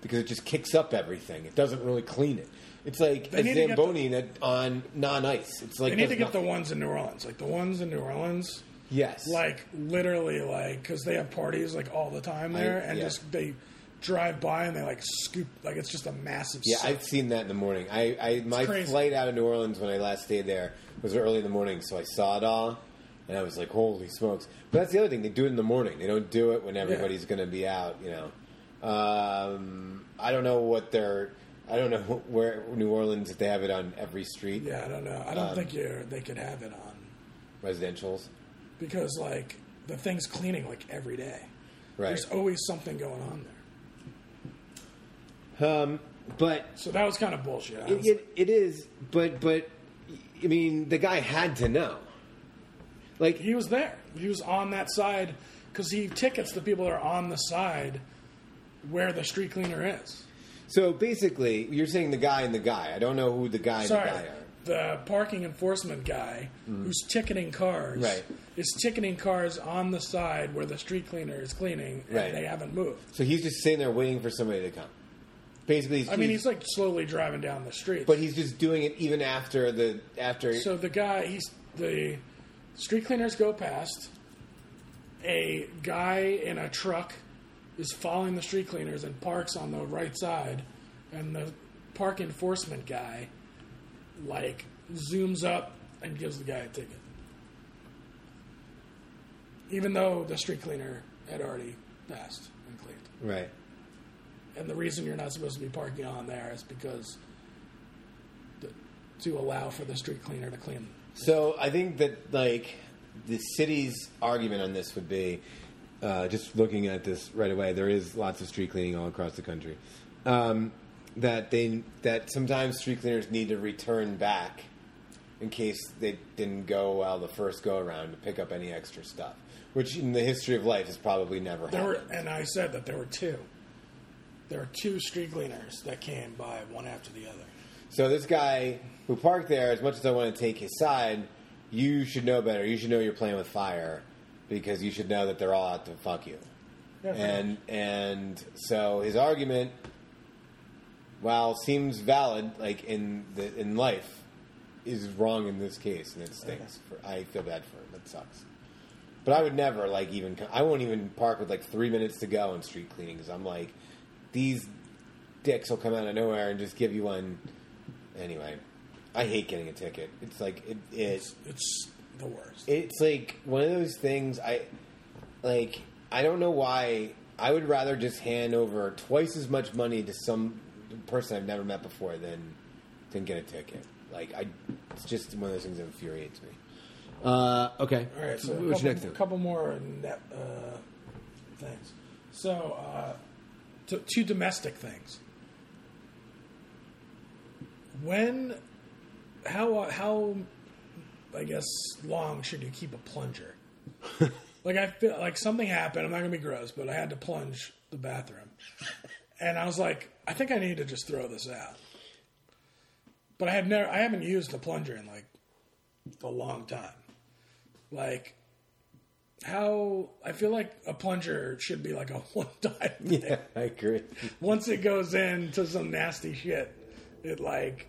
because it just kicks up everything. It doesn't really clean it. It's like They a need to get the- zamboni that on non-ice. It's like They need to get the ones in New Orleans, like the ones in New Orleans, yes, like literally, like because they have parties like all the time there, and yeah. just they drive by and they like scoop, like it's just a massive. yeah, suck. I've seen that in the morning. I, I my crazy. flight out of New Orleans when I last stayed there was early in the morning, so I saw it all. And I was like, "Holy smokes!" But that's the other thing; they do it in the morning. They don't do it when everybody's going to be out. You know, um, I don't know what they're. I don't know (laughs) where New Orleans if they have it on every street. yeah, I don't know. I Um, don't think you they could have it on residentials. because like the thing's cleaning like every day. Right. There's always something going on there. Um, but So that was kind of bullshit. It, it, it is. But but I mean, the guy had to know. Like he was there. He was on that side because he tickets the people that are on the side where the street cleaner is. so, basically, you're saying the guy and the guy. I don't know who the guy and Sorry, the guy are. the parking enforcement guy who's ticketing cars Mm-hmm. Right. is ticketing cars on the side where the street cleaner is cleaning and Right. they haven't moved. So he's just sitting there waiting for somebody to come. Basically, he's, I mean, he's like slowly driving down the street. but he's just doing it even after the after. So the guy, he's the street cleaners go past. A guy in a truck is following the street cleaners and parks on the right side, and the park enforcement guy like zooms up and gives the guy a ticket, even though the street cleaner had already passed and cleaned. right. And the reason you're not supposed to be parking on there is because the, to allow for the street cleaner to clean. So I think that like the city's argument on this would be uh, just looking at this right away. There is lots of street cleaning all across the country. Um, that they that sometimes street cleaners need to return back in case they didn't go well the first go around to pick up any extra stuff, which in the history of life has probably never There were, happened. and I said that there were two. There are two street cleaners that came by, one after the other. So this guy who parked there, as much as I want to take his side, you should know better. You should know you're playing with fire because you should know that they're all out to fuck you. Yeah, and and so his argument, while seems valid, like in the in life, is wrong in this case, and it stinks. For, I feel bad for him. That sucks. But I would never like even. I won't even park with like three minutes to go in street cleaning because I'm like, these dicks will come out of nowhere and just give you one. Anyway, I hate getting a ticket. It's like it. it It's, it's the worst. it's like one of those things I like I don't know why I would rather just hand over twice as much money to some person I've never met before than than get a ticket. Like I it's just one of those things that infuriates me. Uh, okay. All right, so a what's couple, next? a couple more net, uh, things. So, uh, to, two domestic things. When, how, how, I guess, long should you keep a plunger? (laughs) like I feel like something happened. I'm not gonna be gross, but I had to plunge the bathroom, (laughs) and I was like, I think I need to just throw this out. But I have never, I haven't used a plunger in like a long time. Like, how I feel like a plunger should be like a (laughs) one time. Yeah, I agree. Once it goes into some nasty shit, it like,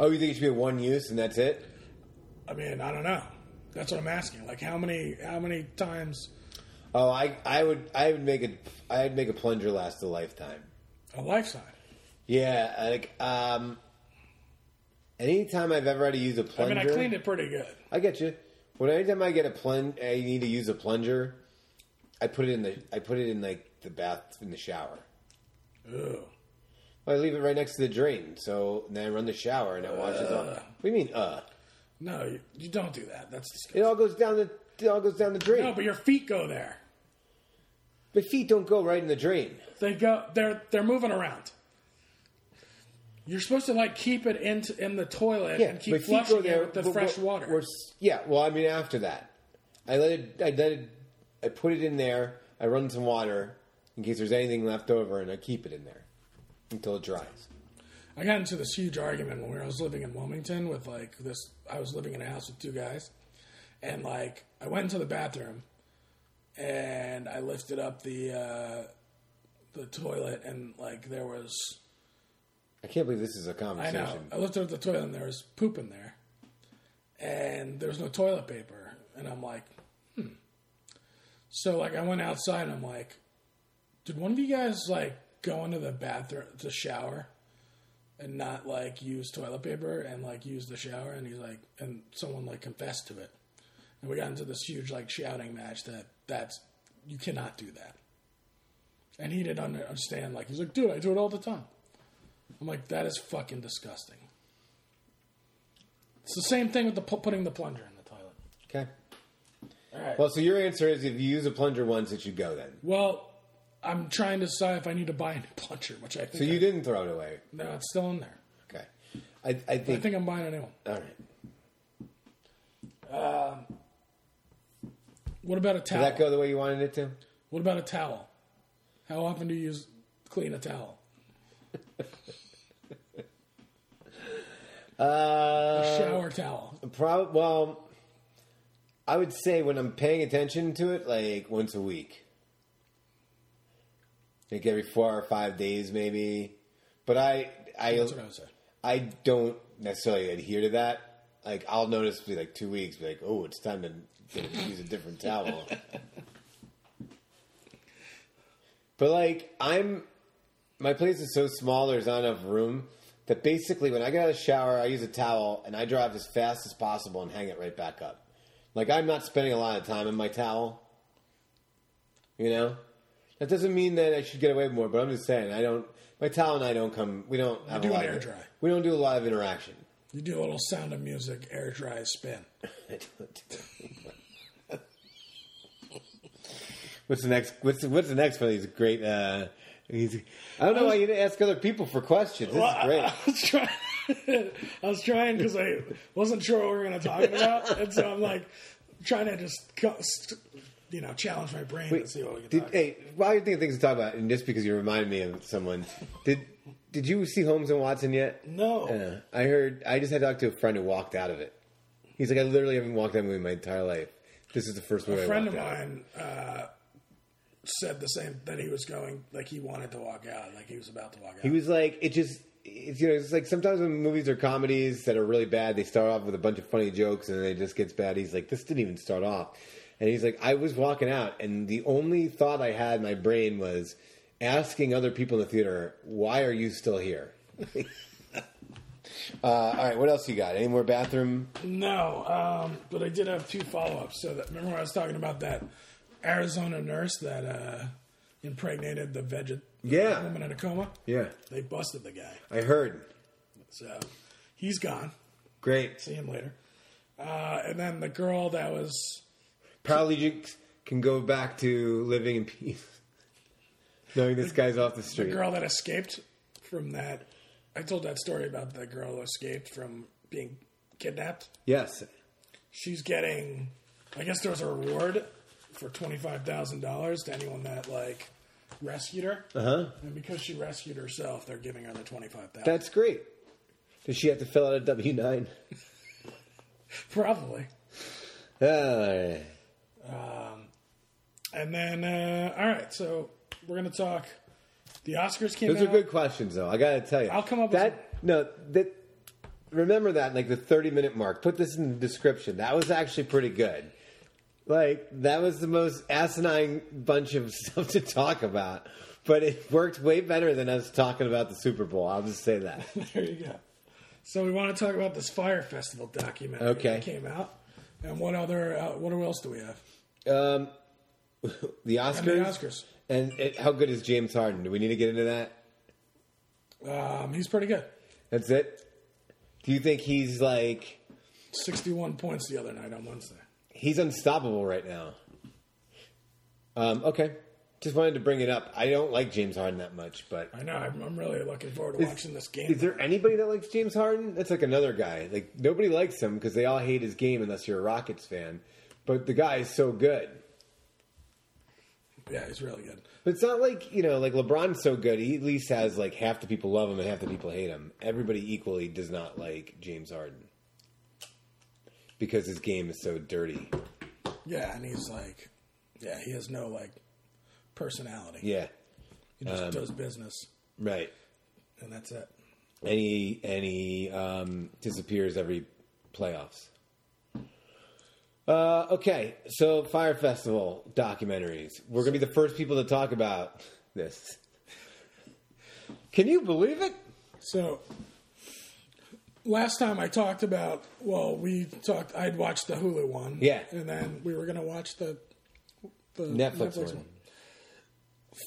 Oh, you think it should be a one use and that's it? I mean, I don't know. That's what I'm asking. Like, how many, how many times Oh, I I would I would make a I'd make a plunger last a lifetime. a lifetime? Yeah, like um, anytime I've ever had to use a plunger, I mean, I cleaned it pretty good. I get you. When anytime I get a plunge, I need to use a plunger. I put it in the I put it in like the bath in the shower. Ew. I leave it right next to the drain, so then I run the shower and it washes off. What do you mean, uh? No, you, you don't do that. That's disgusting. It all goes down the it all goes down the drain. No, but your feet go there. My feet don't go right in the drain. They go. They're they're moving around. You're supposed to like keep it in in the toilet and keep flushing it with the but- fresh but- water. we're yeah, well, I mean, after that, I let it. I let it. I put it in there. I run some water in case there's anything left over, and I keep it in there until it dries. I got into this huge argument when I was living in Wilmington with like this. I was living in a house with two guys, and like I went into the bathroom, and I lifted up the uh, the toilet, and like there was I can't believe this is a conversation. I know. I looked at the toilet, and there. Was poop in there, and there was no toilet paper, and I'm like, hmm. So like I went outside, and I'm like, did one of you guys like go into the bathroom to shower? and not like use toilet paper and like use the shower? And he's like and someone like confessed to it. And we got into this huge like shouting match that that's you cannot do that. And he didn't understand. Like he's like dude i do it all the time i'm like that is fucking disgusting it's the same thing with the putting the plunger in the toilet Okay. all right Well, so your answer is if you use a plunger once, it should go then. well i'm trying to decide if i need to buy a new plunger which i think So you I- didn't throw it away. no it's still in there Okay. I, I i think. think i'm buying a new one all right. Um, what about a towel? Did that go the way you wanted it to? What about a towel? How often do you use clean a towel? (laughs) Uh, A shower towel. Prob- well, I would say when I'm paying attention to it, like once a week, like every four or five days, maybe. But I, I, That's what I would say. I don't necessarily adhere to that. Like I'll notice, be like two weeks, be like, oh, it's time to use a different towel. (laughs) but like I'm, my place is so small. There's not enough room that basically when I get out of the shower, I use a towel and I drive as fast as possible and hang it right back up. Like I'm not spending a lot of time in my towel. You know, that doesn't mean that I should get away with more, but I'm just saying I don't. My towel and I don't come. We don't have do a lot air of, dry. We don't do a lot of interaction. You do a little sound of music, air dry spin. (laughs) (laughs) what's the next? What's the, what's the next one? of these great. Uh, he's, I don't know why you didn't ask other people for questions. This is great. I was trying. (laughs) I was trying because I wasn't sure what we were going to talk about, and so I'm like trying to just, you know, challenge my brain to see what we can Did, talk. about. hey, while you're thinking things to talk about, and just because you reminded me of someone, did did you see Holmes and Watson yet? No, Uh, I heard. I just had talked to a friend who walked out of it. He's like, I literally haven't walked out of a movie in my entire life. This is the first movie a I friend of mine uh, said the same that he was going, like he wanted to walk out, like he was about to walk out. He was like, it just, it's, you know, it's like sometimes when movies are comedies that are really bad, they start off with a bunch of funny jokes and then it just gets bad. He's like, this didn't even start off. And he's like, I was walking out and the only thought I had in my brain was asking other people in the theater, why are you still here? (laughs) uh, all right, what else you got? Any more bathroom? No, um, but I did have two follow ups. So that remember when I was talking about that Arizona nurse that uh, impregnated the veget Yeah. woman in a coma? Yeah, They busted the guy, I heard. so he's gone. Great. See him later. Uh, and then the girl that was Paralegics can go back to living in peace. (laughs) Knowing this guy's off the street. the girl that escaped from that. I told that story about the girl who escaped from being kidnapped. Yes. She's getting, I guess there was a reward for twenty five thousand dollars to anyone that like rescued her. Uh huh. And because she rescued herself, they're giving her the twenty five thousand. That's great. Does she have to fill out a W nine? (laughs) Probably. Uh, And then, uh, all right, so we're gonna talk. The Oscars came those out. are good questions, though. I got to tell you, I'll come up with that. No, that. Remember that, like the thirty-minute mark. Put this in the description. That was actually pretty good. Like that was the most asinine bunch of (laughs) stuff to talk about, but it worked way better than us talking about the Super Bowl. I'll just say that. (laughs) There you go. So we want to talk about this Fyre Festival documentary Okay. that came out, and what other uh, what else do we have? Um, (laughs) the Oscars. And the Oscars. And it, how good is James Harden? Do we need to get into that? Um, he's pretty good. That's it. Do you think he's like Sixty one points the other night on Wednesday. He's unstoppable right now? Um, okay, just wanted to bring it up. I don't like James Harden that much, but I know. I'm, I'm really looking forward to watching this game. is there anybody that likes James Harden? That's like another guy. Like nobody likes him because they all hate his game unless you're a Rockets fan. But the guy is so good. Yeah, he's really good. But it's not like you know, like LeBron's so good. He at least has like half the people love him and half the people hate him. Everybody equally does not like James Harden because his game is so dirty. Yeah, and he's like, yeah, he has no like personality. Yeah, he just um, does business, right. and that's it. And he and he um, disappears every playoffs. Uh, okay, so Fyre Festival documentaries. We're gonna be the first people to talk about this. Can you believe it? So last time I talked about, well, we talked. I'd watched the Hulu one, Yeah. and then we were going to watch the the Netflix, one.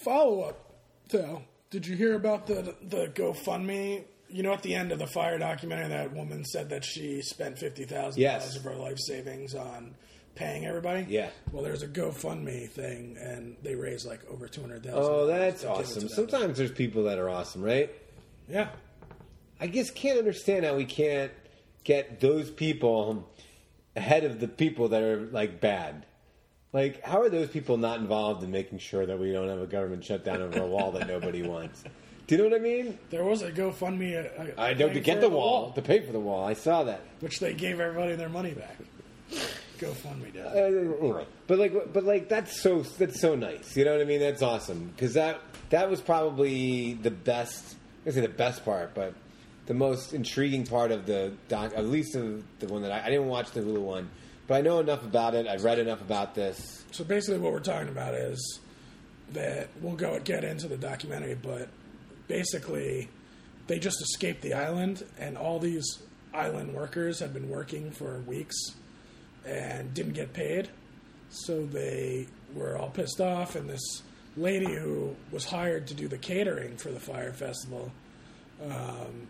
Follow up, though. Did you hear about the the GoFundMe? You know, at the end of the Fyre documentary, that woman said that she spent fifty thousand Yes. dollars of her life savings on paying everybody. Yeah. Well, there's a GoFundMe thing, and they raised like over two hundred thousand. Oh, that's awesome. Sometimes there's people that are awesome, right? yeah. I just can't understand how we can't get those people ahead of the people that are like bad. Like, how are those people not involved in making sure that we don't have a government shutdown over a wall that nobody (laughs) wants? Do you know what I mean? There was a GoFundMe. uh, I know to get the wall, to pay for the wall. I saw that. which they gave everybody their money back. GoFundMe did. Uh, but like, but like, that's so that's so nice. You know what I mean? That's awesome because that that was probably the best. I say the best part, but the most intriguing part of the doc. At least of the one that I, I didn't watch the Hulu one, but I know enough about it. I've read enough about this. So basically, what we're talking about is that we'll go get into the documentary, but basically, they just escaped the island, and all these island workers had been working for weeks and didn't get paid. So they were all pissed off, and this lady who was hired to do the catering for the Fyre Festival um,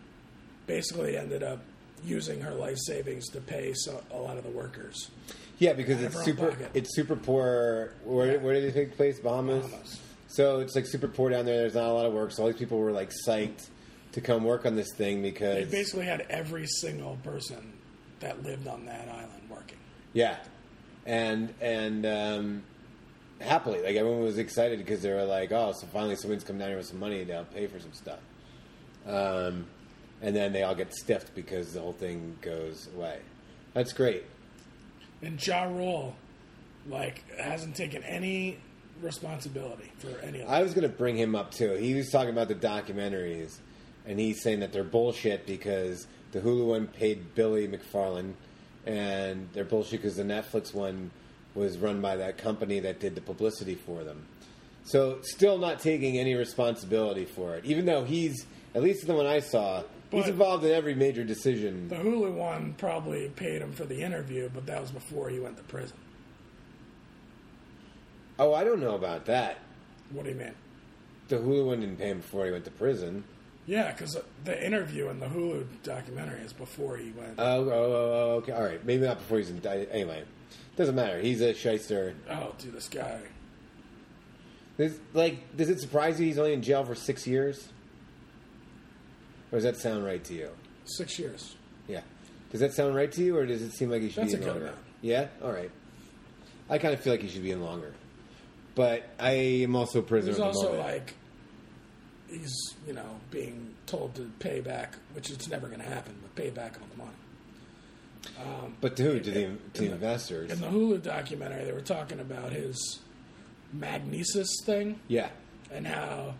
basically ended up using her life savings to pay so, a lot of the workers. Yeah, because it's super. pocket. It's super poor. Where, where did it take place? Bahamas? Bahamas. So it's like super poor down there. There's not a lot of work. So all these people were like psyched to come work on this thing because They basically had every single person that lived on that island working. Yeah, and and um, happily, like everyone was excited because they were like, "Oh, so finally someone's come down here with some money to pay for some stuff." Um, and then they all get stiffed because the whole thing goes away. That's great. And Ja Rule, like, hasn't taken any responsibility for any of That. I was going to bring him up too. He was talking about the documentaries, and he's saying that they're bullshit because the Hulu one paid Billy McFarland, and they're bullshit because the Netflix one was run by that company that did the publicity for them. So, still not taking any responsibility for it, even though he's at least the one I saw. He's involved in every major decision. The Hulu one probably paid him for the interview, but that was before he went to prison. Oh, I don't know about that. What do you mean? The Hulu one didn't pay him before he went to prison. Yeah, because the interview in the Hulu documentary is before he went. Oh, oh, oh, oh, okay, all right. Maybe not before he's in. Anyway, doesn't matter. He's a shyster. oh, dude, this guy. Does, like, does it surprise you he's only in jail for six years? Or does that sound right to you? Six years. Yeah. Does that sound right to you, or does it seem like he should That's be a in good longer? Yeah. All right. I kind of feel like he should be in longer, but I am also a prisoner. He's of the also moment. like, he's, you know, being told to pay back, which it's never going to happen, but pay back all the money. Um, but to who? To the to the- investors? In the Hulu documentary, they were talking about his Magnises thing yeah. and how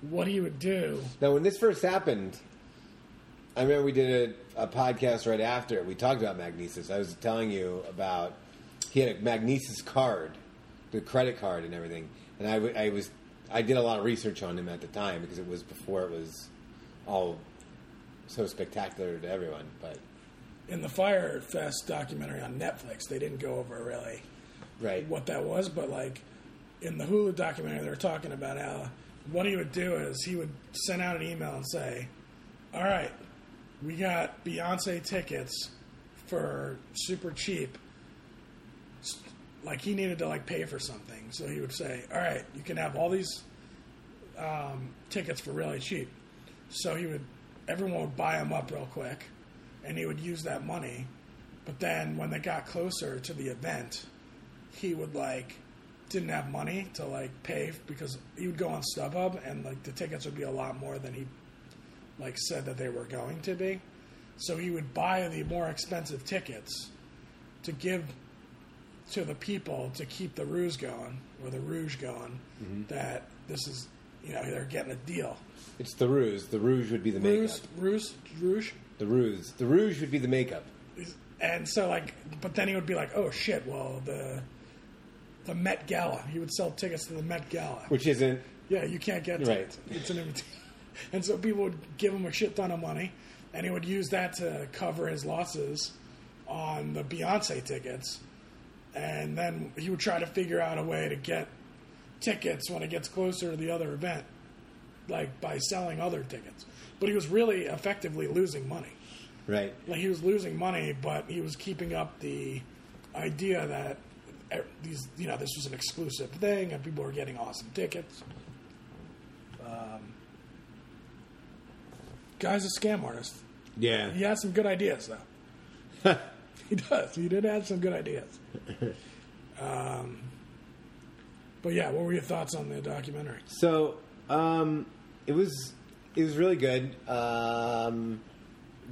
what he would do. Now, when this first happened, I remember we did a, a podcast right after. We talked about Magnises. I was telling you about he had a Magnises card, the credit card and everything. And I, w- I was I did a lot of research on him at the time because it was before it was all so spectacular to everyone. But In the Fyre Fest documentary on Netflix, they didn't go over really right, what that was, but like in the Hulu documentary, they were talking about how what he would do is he would send out an email and say, "All right, we got Beyonce tickets for super cheap." Like he needed to like pay for something, so he would say, "All right, you can have all these um, tickets for really cheap." So he would, everyone would buy them up real quick, and he would use that money. But then when they got closer to the event, he would like didn't have money to like pay because he would go on StubHub and like the tickets would be a lot more than he like said that they were going to be. So he would buy the more expensive tickets to give to the people to keep the ruse going or the rouge going mm-hmm. that this is you know they're getting a deal. It's the ruse. The rouge would be the makeup. Ruse, ruse, rouge. The ruse. The rouge would be the makeup. And so like, but then he would be like, oh shit, well the the Met Gala. He would sell tickets to the Met Gala. Which isn't. Yeah, you can't get Right. tickets. It's an invitation. And so people would give him a shit ton of money, and he would use that to cover his losses on the Beyonce tickets. And then he would try to figure out a way to get tickets when it gets closer to the other event, like by selling other tickets. But he was really effectively losing money. Right. Like he was losing money, but he was keeping up the idea that these, you know, this was an exclusive thing, and people were getting awesome tickets. Um, guy's a scam artist. Yeah. He has some good ideas, though. (laughs) he does. He did have some good ideas. Um, but yeah, what were your thoughts on the documentary? So um, it was it was really good. Um,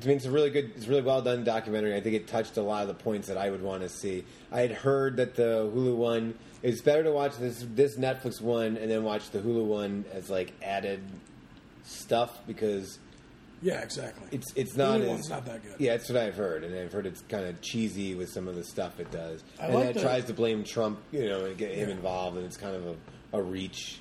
I mean, it's a really good, it's a really well done documentary. I think it touched a lot of the points that I would want to see. I had heard that the Hulu one it's better to watch this this Netflix one and then watch the Hulu one as like added stuff because Yeah, exactly. it's it's not as, one's not that good. Yeah, that's what I've heard, and I've heard it's kind of cheesy with some of the stuff it does, I and like it the- tries to blame Trump, you know, and get him Yeah. involved, and it's kind of a, a reach.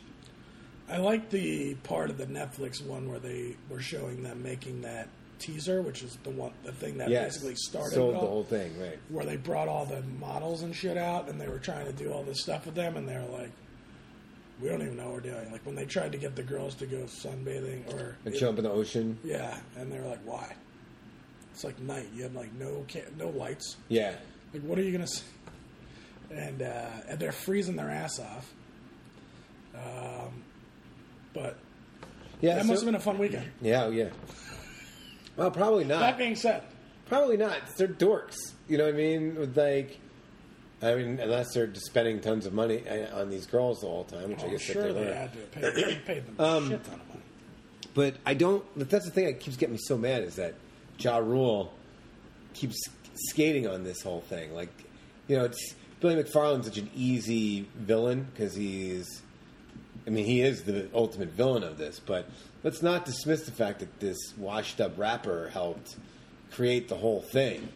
I like the part of the Netflix one where they were showing them making that teaser, which is the one, the thing that Yes, basically started sold the whole thing, right? where they brought all the models and shit out, and they were trying to do all this stuff with them, and they were like, "We don't even know what we're doing." Like when they tried to get the girls to go sunbathing, or And jump in the ocean. yeah, and they were like, "Why?" It's like night. You have like no ca- no lights. Yeah, Like, what are you gonna see? And uh, and they're freezing their ass off. Um, but yeah. that so- must have been a fun weekend. Yeah, oh, yeah. Well, probably not. That being said, Probably not. They're dorks. You know what I mean? Like, I mean, unless they're just spending tons of money uh, on these girls the whole time, which I I'm guess sure they they had to pay, they paid them (clears throat) Um, a shit ton of money. But I don't. But that's the thing that keeps getting me so mad is that Ja Rule keeps skating on this whole thing. Like, you know, it's Billy McFarland's such an easy villain because he's. I mean, he is the ultimate villain of this. But let's not dismiss the fact that this washed-up rapper helped create the whole thing.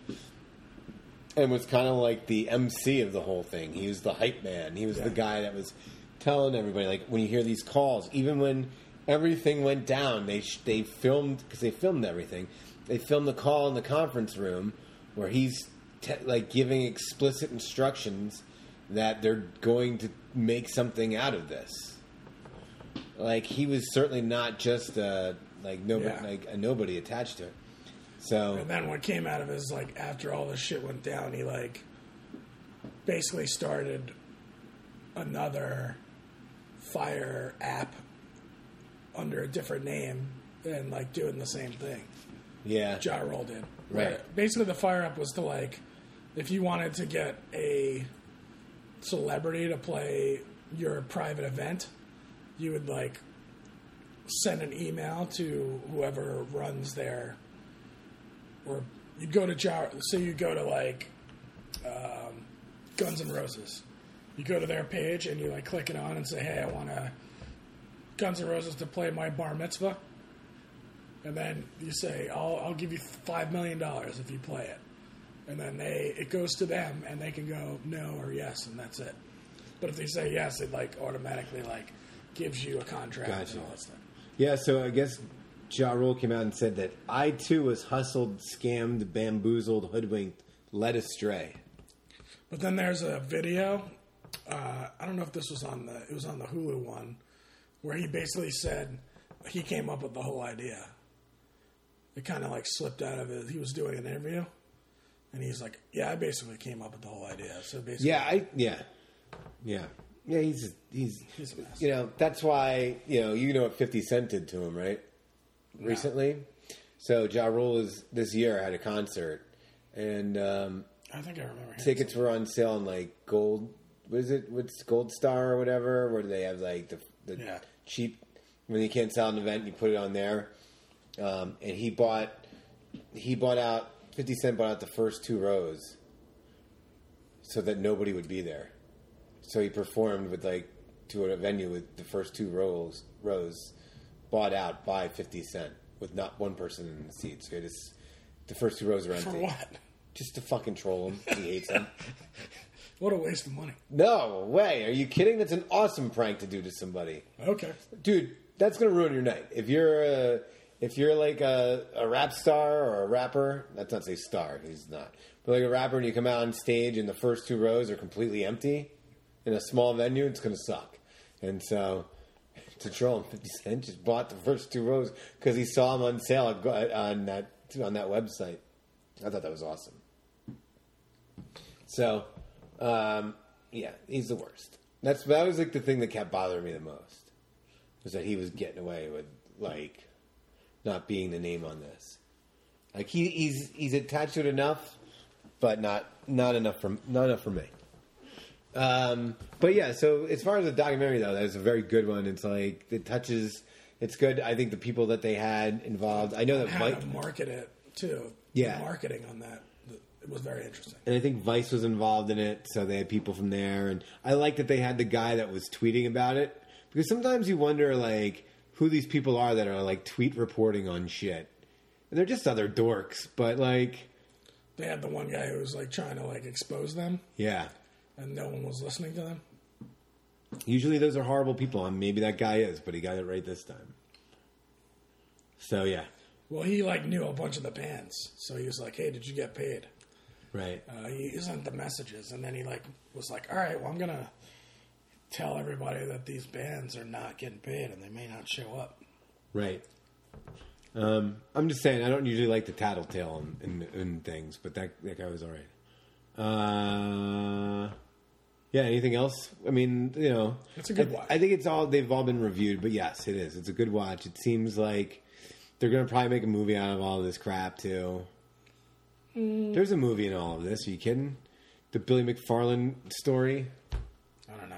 And was kind of like the MC of the whole thing. He was the hype man. He was the guy that was telling everybody, like when you hear these calls, even when everything went down, they sh- they filmed because they filmed everything. They filmed the call in the conference room where he's te- like giving explicit instructions that they're going to make something out of this. Like he was certainly not just a like nobody Yeah. like a nobody attached to it. So And then what came out of it is like after all this shit went down, he like basically started another Fyre app under a different name and like doing the same thing. yeah, Ja Rule did. Right. Basically, the Fyre app was to like, if you wanted to get a celebrity to play your private event, you would like send an email to whoever runs their, or you'd go to Ja. So you go to like um, Guns N' Roses. You go to their page and you like click it on and say, "Hey, I want to Guns N' Roses to play my bar mitzvah." and then you say, "I'll I'll give you five million dollars if you play it," and then they it goes to them, and they can go no or yes, and that's it. But if they say yes, it like automatically like gives you a contract Gotcha. and all that stuff. yeah. So I guess Ja Rule came out and said that I too was hustled, scammed, bamboozled, hoodwinked, led astray. But then there's a video. Uh, I don't know if this was on the it was on the Hulu one, where he basically said he came up with the whole idea. It kind of like slipped out of it. He was doing an interview, and he's like, "Yeah, I basically came up with the whole idea." So basically, Yeah, I yeah, yeah, yeah. He's he's He's you know that's why you know you know what Fifty Cent did to him right recently. So Ja Rule is this year had a concert, and um, I think I remember. tickets were on sale on like gold Was it? What's Goldstar or whatever? Where do they have like the the Yeah. cheap when you can't sell an event, you put it on there. Um, and he bought he bought out Fifty Cent bought out the first two rows so that nobody would be there. So he performed with like to a venue with the first two rows rows bought out by Fifty Cent with not one person in the seat. So just the first two rows are empty. For what? Just to fucking troll him. He hates him. What a waste of money. No way. Are you kidding? That's an awesome prank to do to somebody. Okay. Dude, that's gonna ruin your night. If you're a, if you're like a, a rap star or a rapper, that's not say star, he's not. But like a rapper and you come out on stage and the first two rows are completely empty in a small venue, it's gonna suck. And so to troll him, Fifty Cent just bought the first two rows because he saw them on sale on that on that website. I thought that was awesome. So, um, yeah, he's the worst. That's that was like the thing that kept bothering me the most was that he was getting away with like not being the name on this. Like he, he's he's attached to it enough, but not not enough for not enough for me. Um, but yeah, so as far as the documentary though, that was a very good one. It's like it touches. It's good. I think the people that they had involved. I know that How Mike, to market it too. Yeah. The marketing on that it was very interesting. and I think Vice was involved in it, so they had people from there. And I like that they had the guy that was tweeting about it because sometimes you wonder like who these people are that are like tweet reporting on shit, and they're just other dorks. But like, They had the one guy who was like trying to like expose them, yeah, and no one was listening to them. usually those are horrible people, and maybe that guy is, but he got it right this time. So yeah, Well, he like knew a bunch of the bands, so he was like, "Hey, did you get paid?" right. Uh, he sent the messages, and then he like was like, "All right, well, I'm gonna tell everybody that these bands are not getting paid, and they may not show up." Right. Um, I'm just saying, I don't usually like the tattletale in, in things, but that, that guy was all right. Uh, yeah, anything else? I mean, you know. It's a good I, watch. I think it's all, they've all been reviewed, but yes, it is. It's a good watch. It seems like they're going to probably make a movie out of all this crap, too. Mm. There's a movie in all of this. Are you kidding? The Billy McFarland story? I don't know.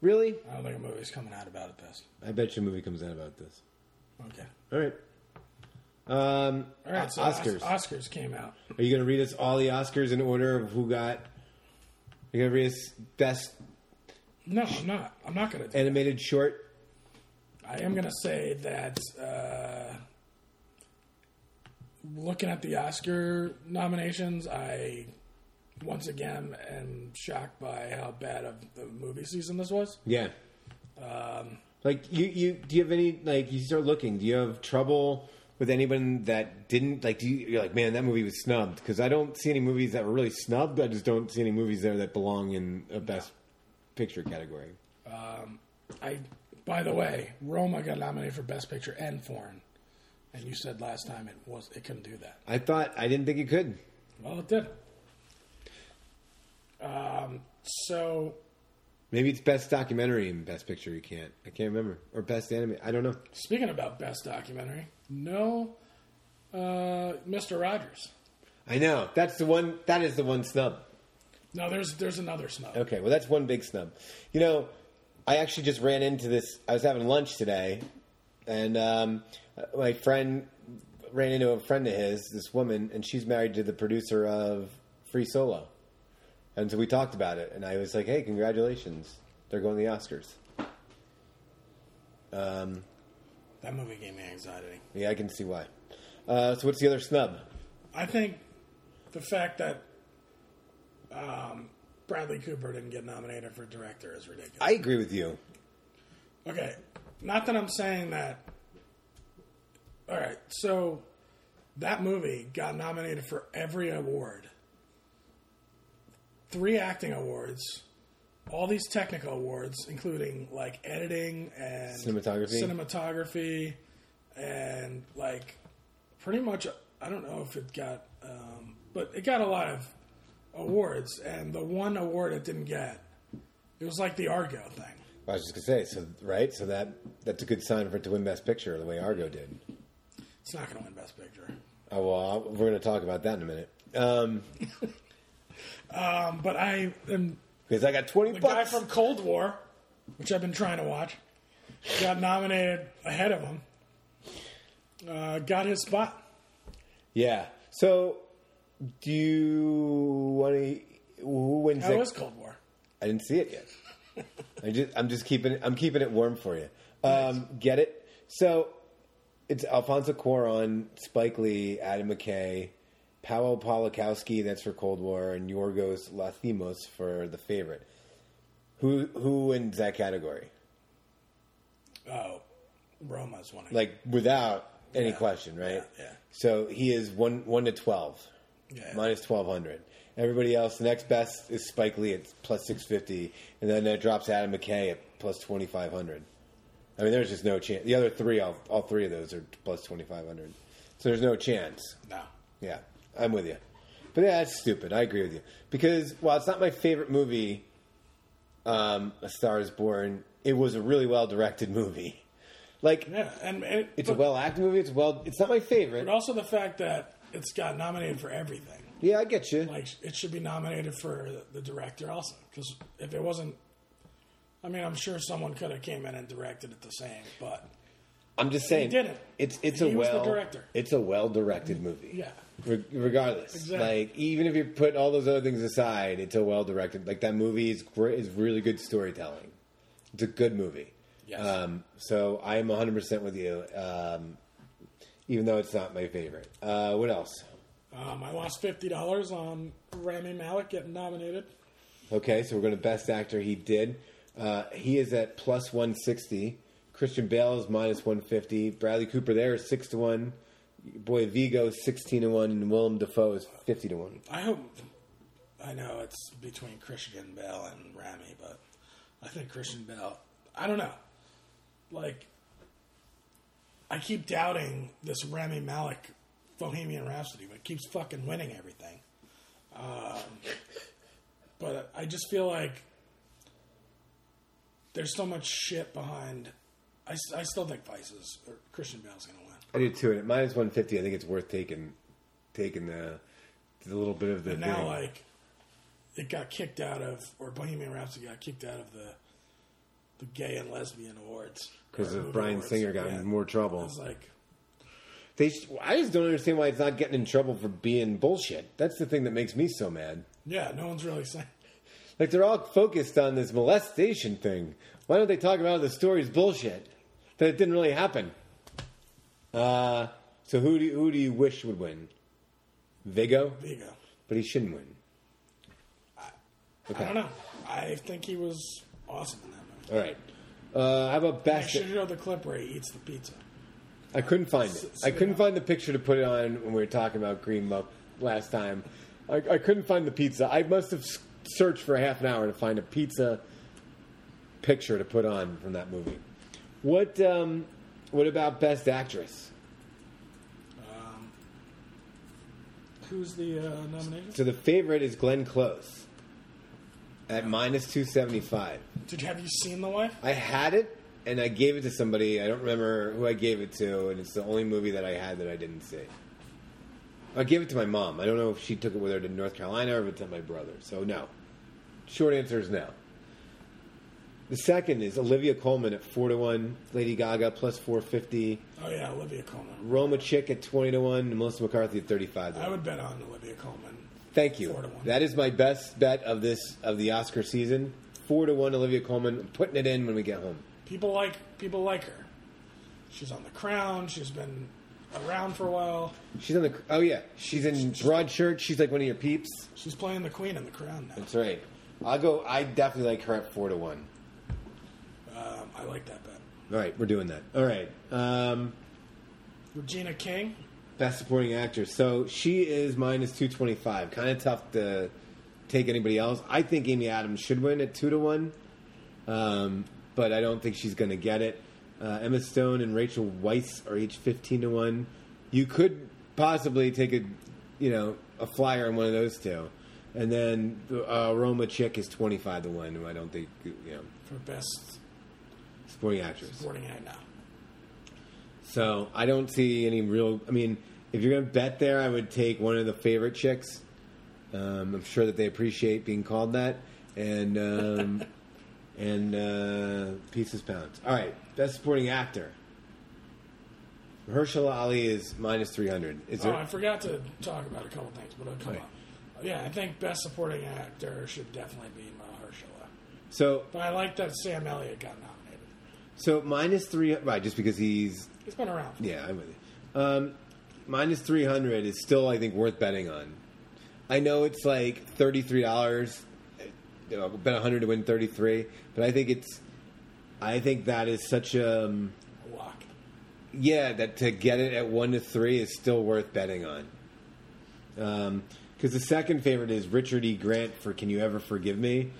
Really? I don't think a movie's coming out about it. This. I bet you a movie comes out about this. Okay. All right. Um, All right. So Oscars. Oscars came out. Are you going to read us all the Oscars in order of who got? You're going to read us best No, I'm not. I'm not gonna. Do animated short. I am gonna say that. Uh, looking at the Oscar nominations, I once again am shocked by how bad of the movie season this was. Yeah. Um, Like you, you do you have any like you start looking? Do you have trouble with anyone that didn't like? Do you, you're like, man, that movie was snubbed because I don't see any movies that were really snubbed. I just don't see any movies there that belong in a best picture category. I, by the way, Roma got nominated for Best Picture and Foreign, and you said last time it was it couldn't do that. I thought I didn't think it could. Well, it did. Um, so Maybe it's best documentary and best picture. You can't. I can't remember or best anime. I don't know. speaking about Best Documentary, no, uh, Mister Rogers. I know that's the one. That is the one snub. No, there's there's another snub. Okay, well, that's one big snub. You know, I actually just ran into this. I was having lunch today, and um, my friend ran into a friend of his, this woman, and she's married to the producer of Free Solo. And so we talked about it, and I was like, hey, congratulations. They're going to the Oscars. Um, That movie gave me anxiety. yeah, I can see why. Uh, so what's the other snub? I think the fact that um, Bradley Cooper didn't get nominated for director is ridiculous. I agree with you. Okay, not that I'm saying that. All right, so that movie got nominated for every award three acting awards, all these technical awards, including like editing and Cinematography. cinematography, and like pretty much. I don't know if it got, um, but it got a lot of awards. And the one award it didn't get, it was like the Argo thing. I was just gonna say, so right, so that that's a good sign for it to win Best Picture, the way Argo did. It's not to win Best Picture. Oh well, I'll- we're gonna talk about that in a minute. Um, (laughs) Um, but I am Because I got 20 the guy from Cold War, which I've been trying to watch, got nominated ahead of him. Uh, got his spot. yeah. So, do you want to. Who wins How was Cold War? I didn't see it yet. I just, I'm just keeping it. I'm keeping it warm for you. Um, get it? So it's Alfonso Cuarón, Spike Lee, Adam McKay, Paweł Pawlikowski. That's for Cold War, and Yorgos Lanthimos for The Favorite. Who who wins that category? Oh, Roma's winning. Like without any Yeah. question, right? Yeah, yeah. So he is one one to twelve, Yeah. minus twelve hundred. Everybody else, the next best is Spike Lee at plus six fifty, and then that drops Adam McKay at plus twenty five hundred. I mean, there's just no chance. The other three, all, all three of those are plus twenty five hundred. So there's no chance. no. Yeah, I'm with you. But yeah, that's stupid. I agree with you because while it's not my favorite movie, um, A Star Is Born, it was a really well directed movie. Like Yeah, and it, it's but, a well acted movie. It's well. It's not my favorite. but also the fact that it's got nominated for everything. Yeah, I get you. Like it should be nominated for the, the director also, because if it wasn't, I mean, I'm sure someone could have came in and directed it the same, but I'm just saying. didn't. It's it's He a well. director. It's a well directed movie. yeah, Re- regardless, Exactly. like even if you put all those other things aside, it's a well directed. Like that movie is great. Is really good storytelling. It's a good movie. Yes. Um, so I am 100 percent with you. Um, even though it's not my favorite. Uh, what else? um, I lost fifty dollars on Rami Malek getting nominated. Okay, so we're going to best actor. He did. Uh, he is at plus 160. Christian Bale is minus 150. Bradley Cooper there is six to one. Boy Viggo is 16 to one, and Willem Dafoe is 50 to one. I hope. I know it's between Christian Bale and Rami, but I think Christian Bale. I don't know. Like, I keep doubting this Rami Malek Bohemian Rhapsody, but it keeps fucking winning everything. Um, but I just feel like there's so much shit behind. I, I still think Vice's or Christian Bale's going to win. I do too. And at minus 150, I think it's worth taking taking the, the little bit of the. But now, thing. like, it got kicked out of, or Bohemian Rhapsody got kicked out of the the gay and lesbian awards because of movie awards. Singer got in more trouble. I was like, they, I just don't understand why it's not getting in trouble for being bullshit. That's the thing that makes me so mad. yeah, no one's really (laughs) saying. Like they're all focused on this molestation thing. Why don't they talk about the story's bullshit? That it didn't really happen. Uh, so who do you, who do you wish would win? Viggo, Viggo. but he shouldn't win. I don't know. I think he was awesome in that movie. All right. Uh, how about best? should show the clip where he eats the pizza. I couldn't find it. I couldn't find the picture to put it on when we were talking about Green Book last time. I, I couldn't find the pizza. I must have searched for a half an hour to find a pizza picture to put on from that movie. What um, What about Best Actress? Who's the uh, nomination? So the favorite is Glenn Close at minus two seventy five. Did have you seen the wife? I had it and I gave it to somebody. I don't remember who I gave it to, and it's the only movie that I had that I didn't see. I gave it to my mom. I don't know if she took it with her to North Carolina or if it's at my brother. So no. Short answer is no. The second is Olivia Colman at four to one, Lady Gaga plus four fifty. Oh yeah, Olivia Colman. Roma Chick at twenty to one, and Melissa McCarthy at thirty five I would bet on Olivia Colman. Thank you. Four to one. That is my best bet of this of the Oscar season. Four to one, Olivia Colman. I'm putting it in when we get home. People like people like her. She's on the Crown. She's been around for a while. She's on the. Oh yeah, she's in Broadchurch. She's like one of your peeps. She's playing the Queen in the Crown now. That's right. I'll go. I definitely like her at four to one. I like that bet. All right, we're doing that. All right. Um, Regina King. best supporting actress. So she is minus two twenty five. Kind of tough to take anybody else. I think Amy Adams should win at two to one, um, but I don't think she's going to get it. Uh, Emma Stone and Rachel Weisz are each fifteen to one. You could possibly take a, you know, a flyer on one of those two, and then uh, Roma Chick is twenty five to one. Who I don't think you know for best supporting actress. supporting actor. now. So I don't see any real. I mean, if you're going to bet there, I would take one of the favorite chicks, Um, I'm sure that they appreciate being called that, and um, (laughs) and uh, pieces pounds. All right, best supporting actor. Mahershala Ali is minus three hundred. Is Oh, there? I forgot to talk about a couple things, but it'll come Right. up. Yeah, I think best supporting actor should definitely be Mahershala. so But I like that Sam Elliott got nominated. So minus three. Right, just because he's He's been around. Yeah, I'm with you. Um, minus three hundred is still, I think, worth betting on. I know it's like thirty three dollars. Know, bet hundred to win thirty three, but I think it's. I think that is such a um, A lock. yeah that to get it at one to three is still worth betting on. Because the second favorite is Richard E. Grant for "Can You Ever Forgive Me,"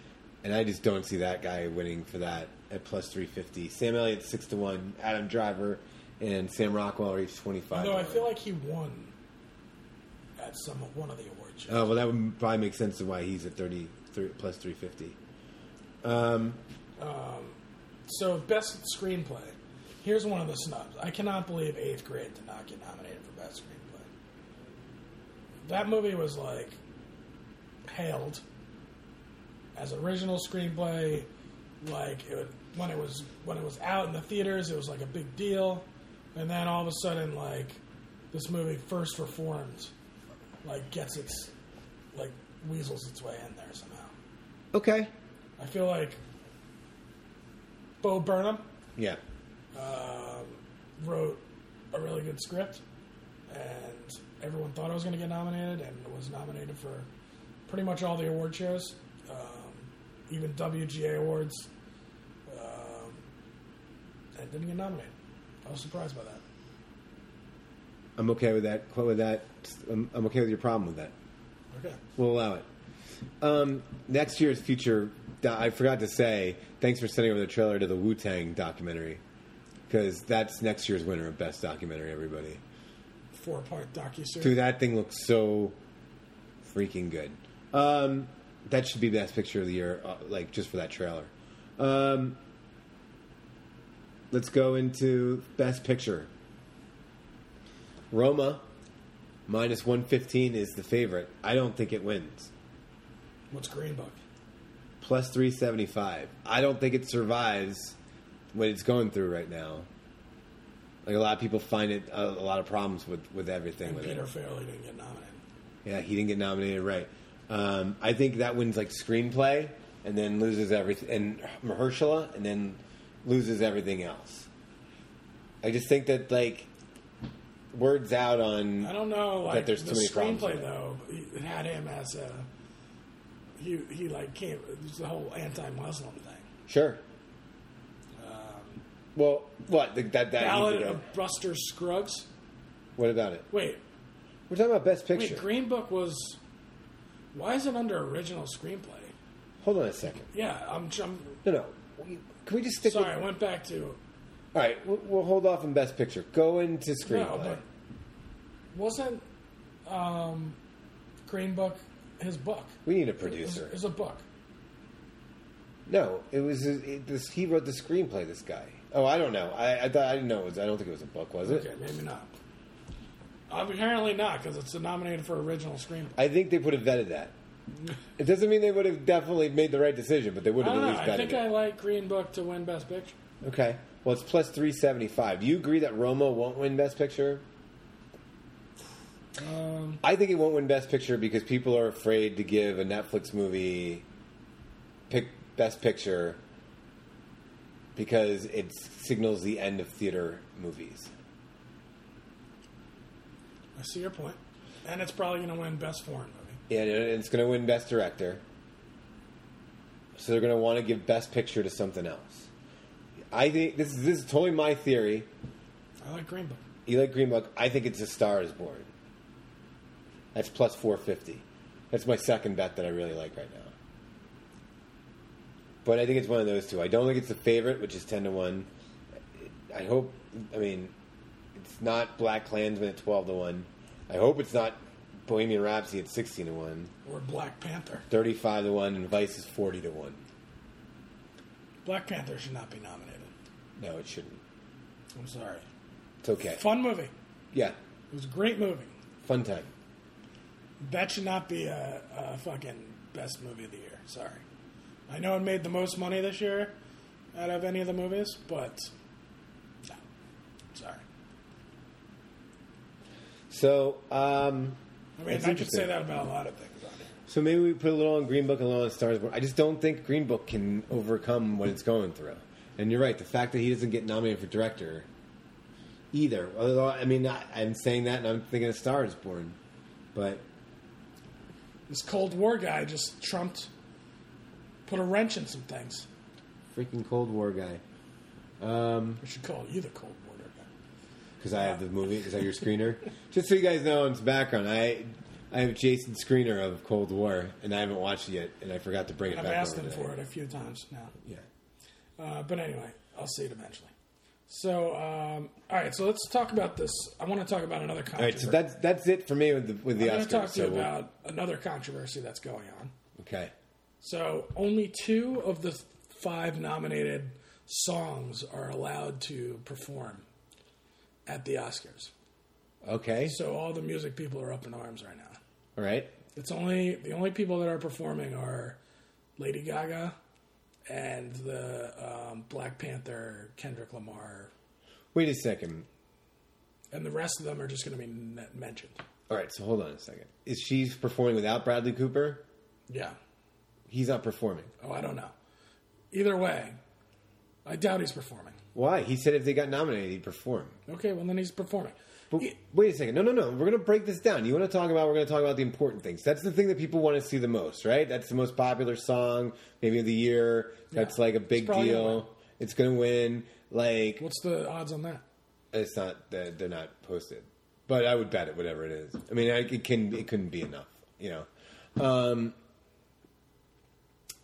and I just don't see that guy winning for that at plus three fifty. Sam Elliott six to one, Adam Driver, and Sam Rockwell are each twenty five. Although I feel like he won at some one of the award shows. Oh well, that would probably make sense of why he's at thirty three plus three fifty. Um, Um, So best screenplay. Here's one of the snubs. I cannot believe Eighth Grade did not get nominated for best screenplay. That movie was like hailed as original screenplay. Like it would, when it was when it was out in the theaters, it was like a big deal, and then all of a sudden, like this movie first reformed, like gets its like weasels its way in there somehow. okay, I feel like Bo Burnham yeah, wrote a really good script, and everyone thought I was going to get nominated, and was nominated for pretty much all the award shows, um, even WGA awards, um, and didn't get nominated. I was surprised by that. I'm okay with that. With that, I'm, I'm okay with your problem with that. Okay. We'll allow it. Um, next year's future, I forgot to say, thanks for sending over the trailer to the Wu Tang documentary. Because that's next year's winner of Best Documentary, everybody. Four part docuseries. Dude, that thing looks so freaking good. Um, that should be Best Picture of the Year, uh, like, just for that trailer. Um, let's go into Best Picture. Roma, minus 115 is the favorite. I don't think it wins. What's Green Book? plus 375. I don't think it survives what it's going through right now. Like a lot of people find it a, a lot of problems with, with everything And with Peter it. Farrelly didn't get nominated. Yeah, he didn't get nominated right. Um, I think that wins like screenplay and then loses everything, and Mahershala, and then loses everything else. I just think that like words out on I don't know. Like there's the too many problems screenplay it. though, it had him as a he. He like came. It was the whole anti-Muslim thing. sure. Um, well, what the, that that Ballad needs to go. of Buster Scruggs. What about it? Wait, We're talking about best picture. wait. Green Book was. Why is it under original screenplay? Hold on a second. Yeah, I'm. I'm No, no. Can we just stick sorry, I with... went back to All right, we'll, we'll hold off on Best Picture. Go into screenplay. no, wasn't um, Green Book his book? we need a producer. it was a book. No, it was it, this. He wrote the screenplay. This guy. Oh, I don't know. I I, thought, I didn't know. It was, I don't think it was a book. Was it? Okay, maybe not. Apparently not, because it's nominated for original screenplay. I think they would have vetted that. It doesn't mean they would have definitely made the right decision, but they would I have don't at know. least I think it. I like Green Book to win Best Picture. Okay. Well, it's plus three seventy five. Do you agree that Roma won't win Best Picture? Um, I think it won't win Best Picture because people are afraid to give a Netflix movie pick Best Picture because it signals the end of theater movies. I see your point. and it's probably going to win Best Foreign. And it's going to win Best Director. So they're going to want to give Best Picture to something else. I think this is this is totally my theory. I like Green Book. You like Green Book? I think it's A Star Is Born. That's plus four fifty. That's my second bet that I really like right now. But I think it's one of those two. I don't think it's the favorite, which is ten to one. I hope. I mean, it's not Black Klansman at twelve to one. I hope it's not Bohemian Rhapsody at sixteen to one. Or Black Panther. 35 to 1 and Vice is 40 to 1. Black Panther should not be nominated. No, it shouldn't. I'm sorry. It's okay. Fun movie. Yeah, It was a great movie. fun time. That should not be a, a fucking best movie of the year. Sorry. I know it made the most money this year out of any of the movies, but no. Sorry. So, um, I mean, It's I could say that about a lot of things on here. so maybe we put a little on Green Book and a little on Stars Born. I just don't think Green Book can overcome what it's going through. And you're right. The fact that he doesn't get nominated for director either. Although, I mean, I, I'm saying that and I'm thinking of Stars Born, but This Cold War guy just trumped, put a wrench in some things. freaking Cold War guy. Um, We should call you the Cold War guy. Because I have the movie. Is that your screener? (laughs) Just so you guys know, in its background, I I have Jason's screener of Cold War, and I haven't watched it yet, and I forgot to bring it I've back. asked him for it a few times now. Yeah. Uh, but anyway, I'll see it eventually. So, um, all right. So let's talk about this. I want to talk about another controversy. right, so that's that's it for me with the with the I'm going Oscars. to talk to you we'll- about another controversy that's going on. okay. So, only two of the five nominated songs are allowed to perform at the Oscars. Okay. So, all the music people are up in arms right now. All right. It's only the only people that are performing are Lady Gaga and the um, Black Panther, Kendrick Lamar, Wait a second. and the rest of them are just going to be n- mentioned. All right. So hold on a second. Is she performing without Bradley Cooper? Yeah. He's not performing. Oh, I don't know. Either way, I doubt he's performing. Why? He said if they got nominated, he'd perform. Okay, well then he's performing. But He- wait a second. No, no, no. We're going to break this down. You want to talk about? We're going to talk about the important things. That's the thing that people want to see the most, right? That's the most popular song, maybe of the year. That's Yeah. like a big probably gonna win. deal. It's going to win. Like What's the odds on that? it's not that they're not posted, but I would bet it. Whatever it is. I mean, I, it can. It couldn't be enough. You know. Um,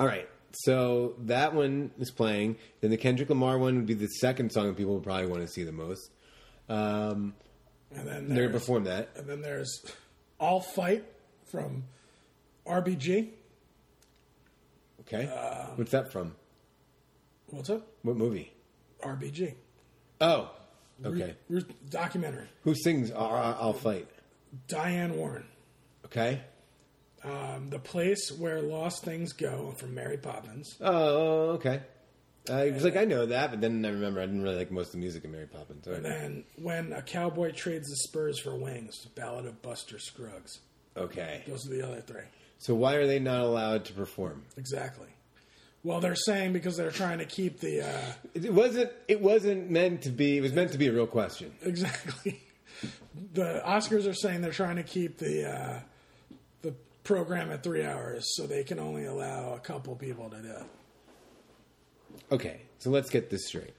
all right. So that one is playing. Then the Kendrick Lamar one would be the second song that people would probably want to see the most. Um, And then they're to perform that. and then there's I'll Fight from RBG. Okay. Uh, What's that from? What's up? What movie? RBG. Oh, okay. Ru- Ru- documentary. Who sings I'll, I'll Fight? Diane Warren. Okay. Um, the place where lost things go from Mary Poppins. Oh, okay. I was like, I know that, but then I remember I didn't really like most of the music in Mary Poppins. And then when a cowboy trades the spurs for wings, Ballad of Buster Scruggs. Okay. Those are the other three. So why are they not allowed to perform? Exactly. Well, they're saying because they're trying to keep the uh, It wasn't. It wasn't meant to be. It was meant to be a real question. exactly. (laughs) The Oscars are saying they're trying to keep the uh, the program at three hours, so they can only allow a couple people to do it. Okay. So let's get this straight.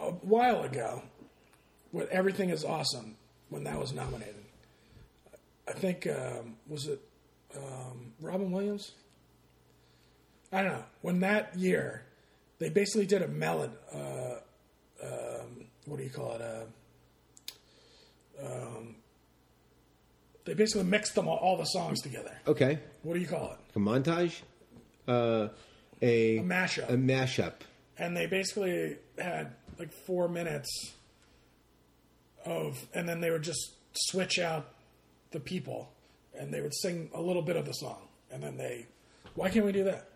A while ago, when everything is awesome, when that was nominated, I think um, was it um, Robin Williams? I don't know. When that year, they basically did a melon. Uh, um, what do you call it? Uh, um, they basically mixed them all, all the songs together. Okay. What do you call it? A montage. Uh, a, A mashup. A mashup. and they basically had like four minutes of, and then they would just switch out the people, and they would sing a little bit of the song, and then they, why can't we do that?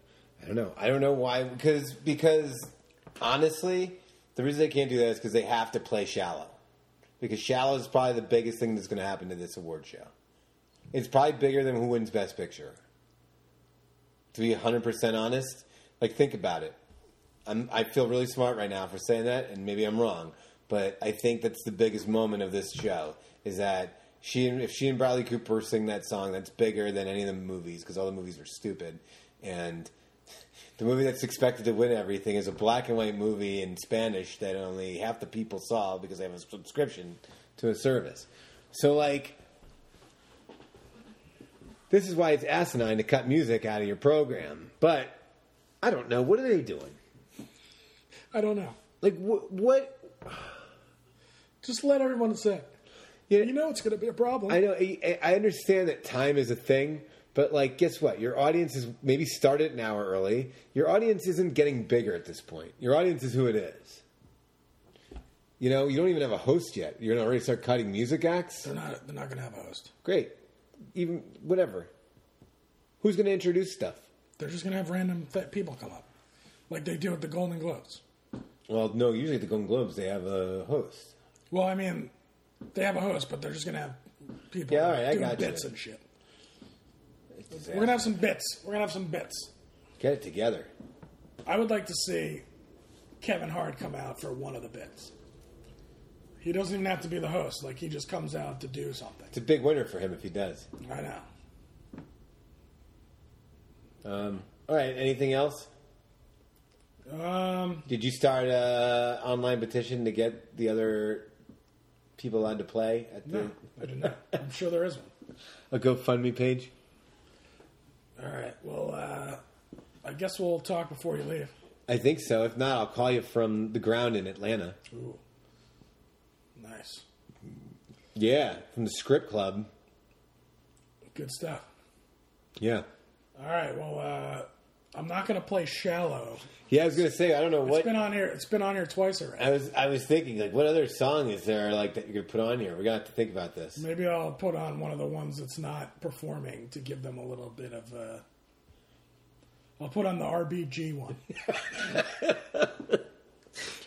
I don't know. I don't know why. Because because honestly, the reason they can't do that is because they have to play shallow. Because shallow is probably the biggest thing that's going to happen to this award show. It's probably bigger than who wins Best Picture. To be hundred percent honest, like think about it. I'm, I feel really smart right now for saying that, and maybe I'm wrong, but I think that's the biggest moment of this show is that she and if she and Bradley Cooper sing that song, that's bigger than any of the movies because all the movies are stupid, and (laughs) the movie that's expected to win everything is a black and white movie in Spanish that only half the people saw because they have a subscription to a service. So like. This is why it's asinine to cut music out of your program. But I don't know. What are they doing? I don't know. Like what? What? (sighs) Just let everyone say it. You You know it's going to be a problem. I know. I, I understand that time is a thing, but like, guess what? Your audience is maybe started an hour early. Your audience isn't getting bigger at this point. Your audience is who it is. You know, you don't even have a host yet. You're gonna already start cutting music acts. they're not. They're not going to have a host. Great. Even whatever. Who's going to introduce stuff? They're just gonna have random th- people come up, like they do at the Golden Globes. Well, no. Usually at the Golden Globes they have a host. Well, I mean, they have a host, but they're just gonna have people Yeah, all right, I doing got you. bits and shit. We're gonna have some bits. We're gonna have some bits. Get it together. I would like to see Kevin Hart come out for one of the bits. He doesn't even have to be the host. Like he just comes out to do something. It's a big winner for him if he does. I know. Um, all right. Anything else? Um, Did you start a online petition to get the other people allowed to play at the no, I did not. Know. I'm sure there is one. (laughs) a GoFundMe page? All right. Well, uh, I guess we'll talk before you leave. I think so. If not, I'll call you from the ground in Atlanta. Ooh, Yeah, from the Script Club. good stuff. Yeah. All right. Well, uh, I'm not going to play "Shallow." Yeah, I was gonna say I don't know It's what been on here. It's been on here twice already. I was. I was thinking like, what other song is there like that you could put on here? We're gonna to think about this. Maybe I'll put on one of the ones that's not performing to give them a little bit of. Uh, I'll put on the RBG one. (laughs)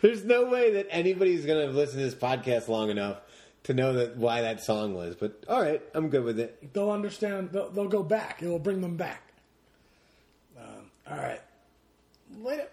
There's no way that anybody's gonna listen to this podcast long enough to know that why that song was. But all right, I'm good with it. They'll understand. They'll, they'll go back. It will bring them back. Um, all right. Later.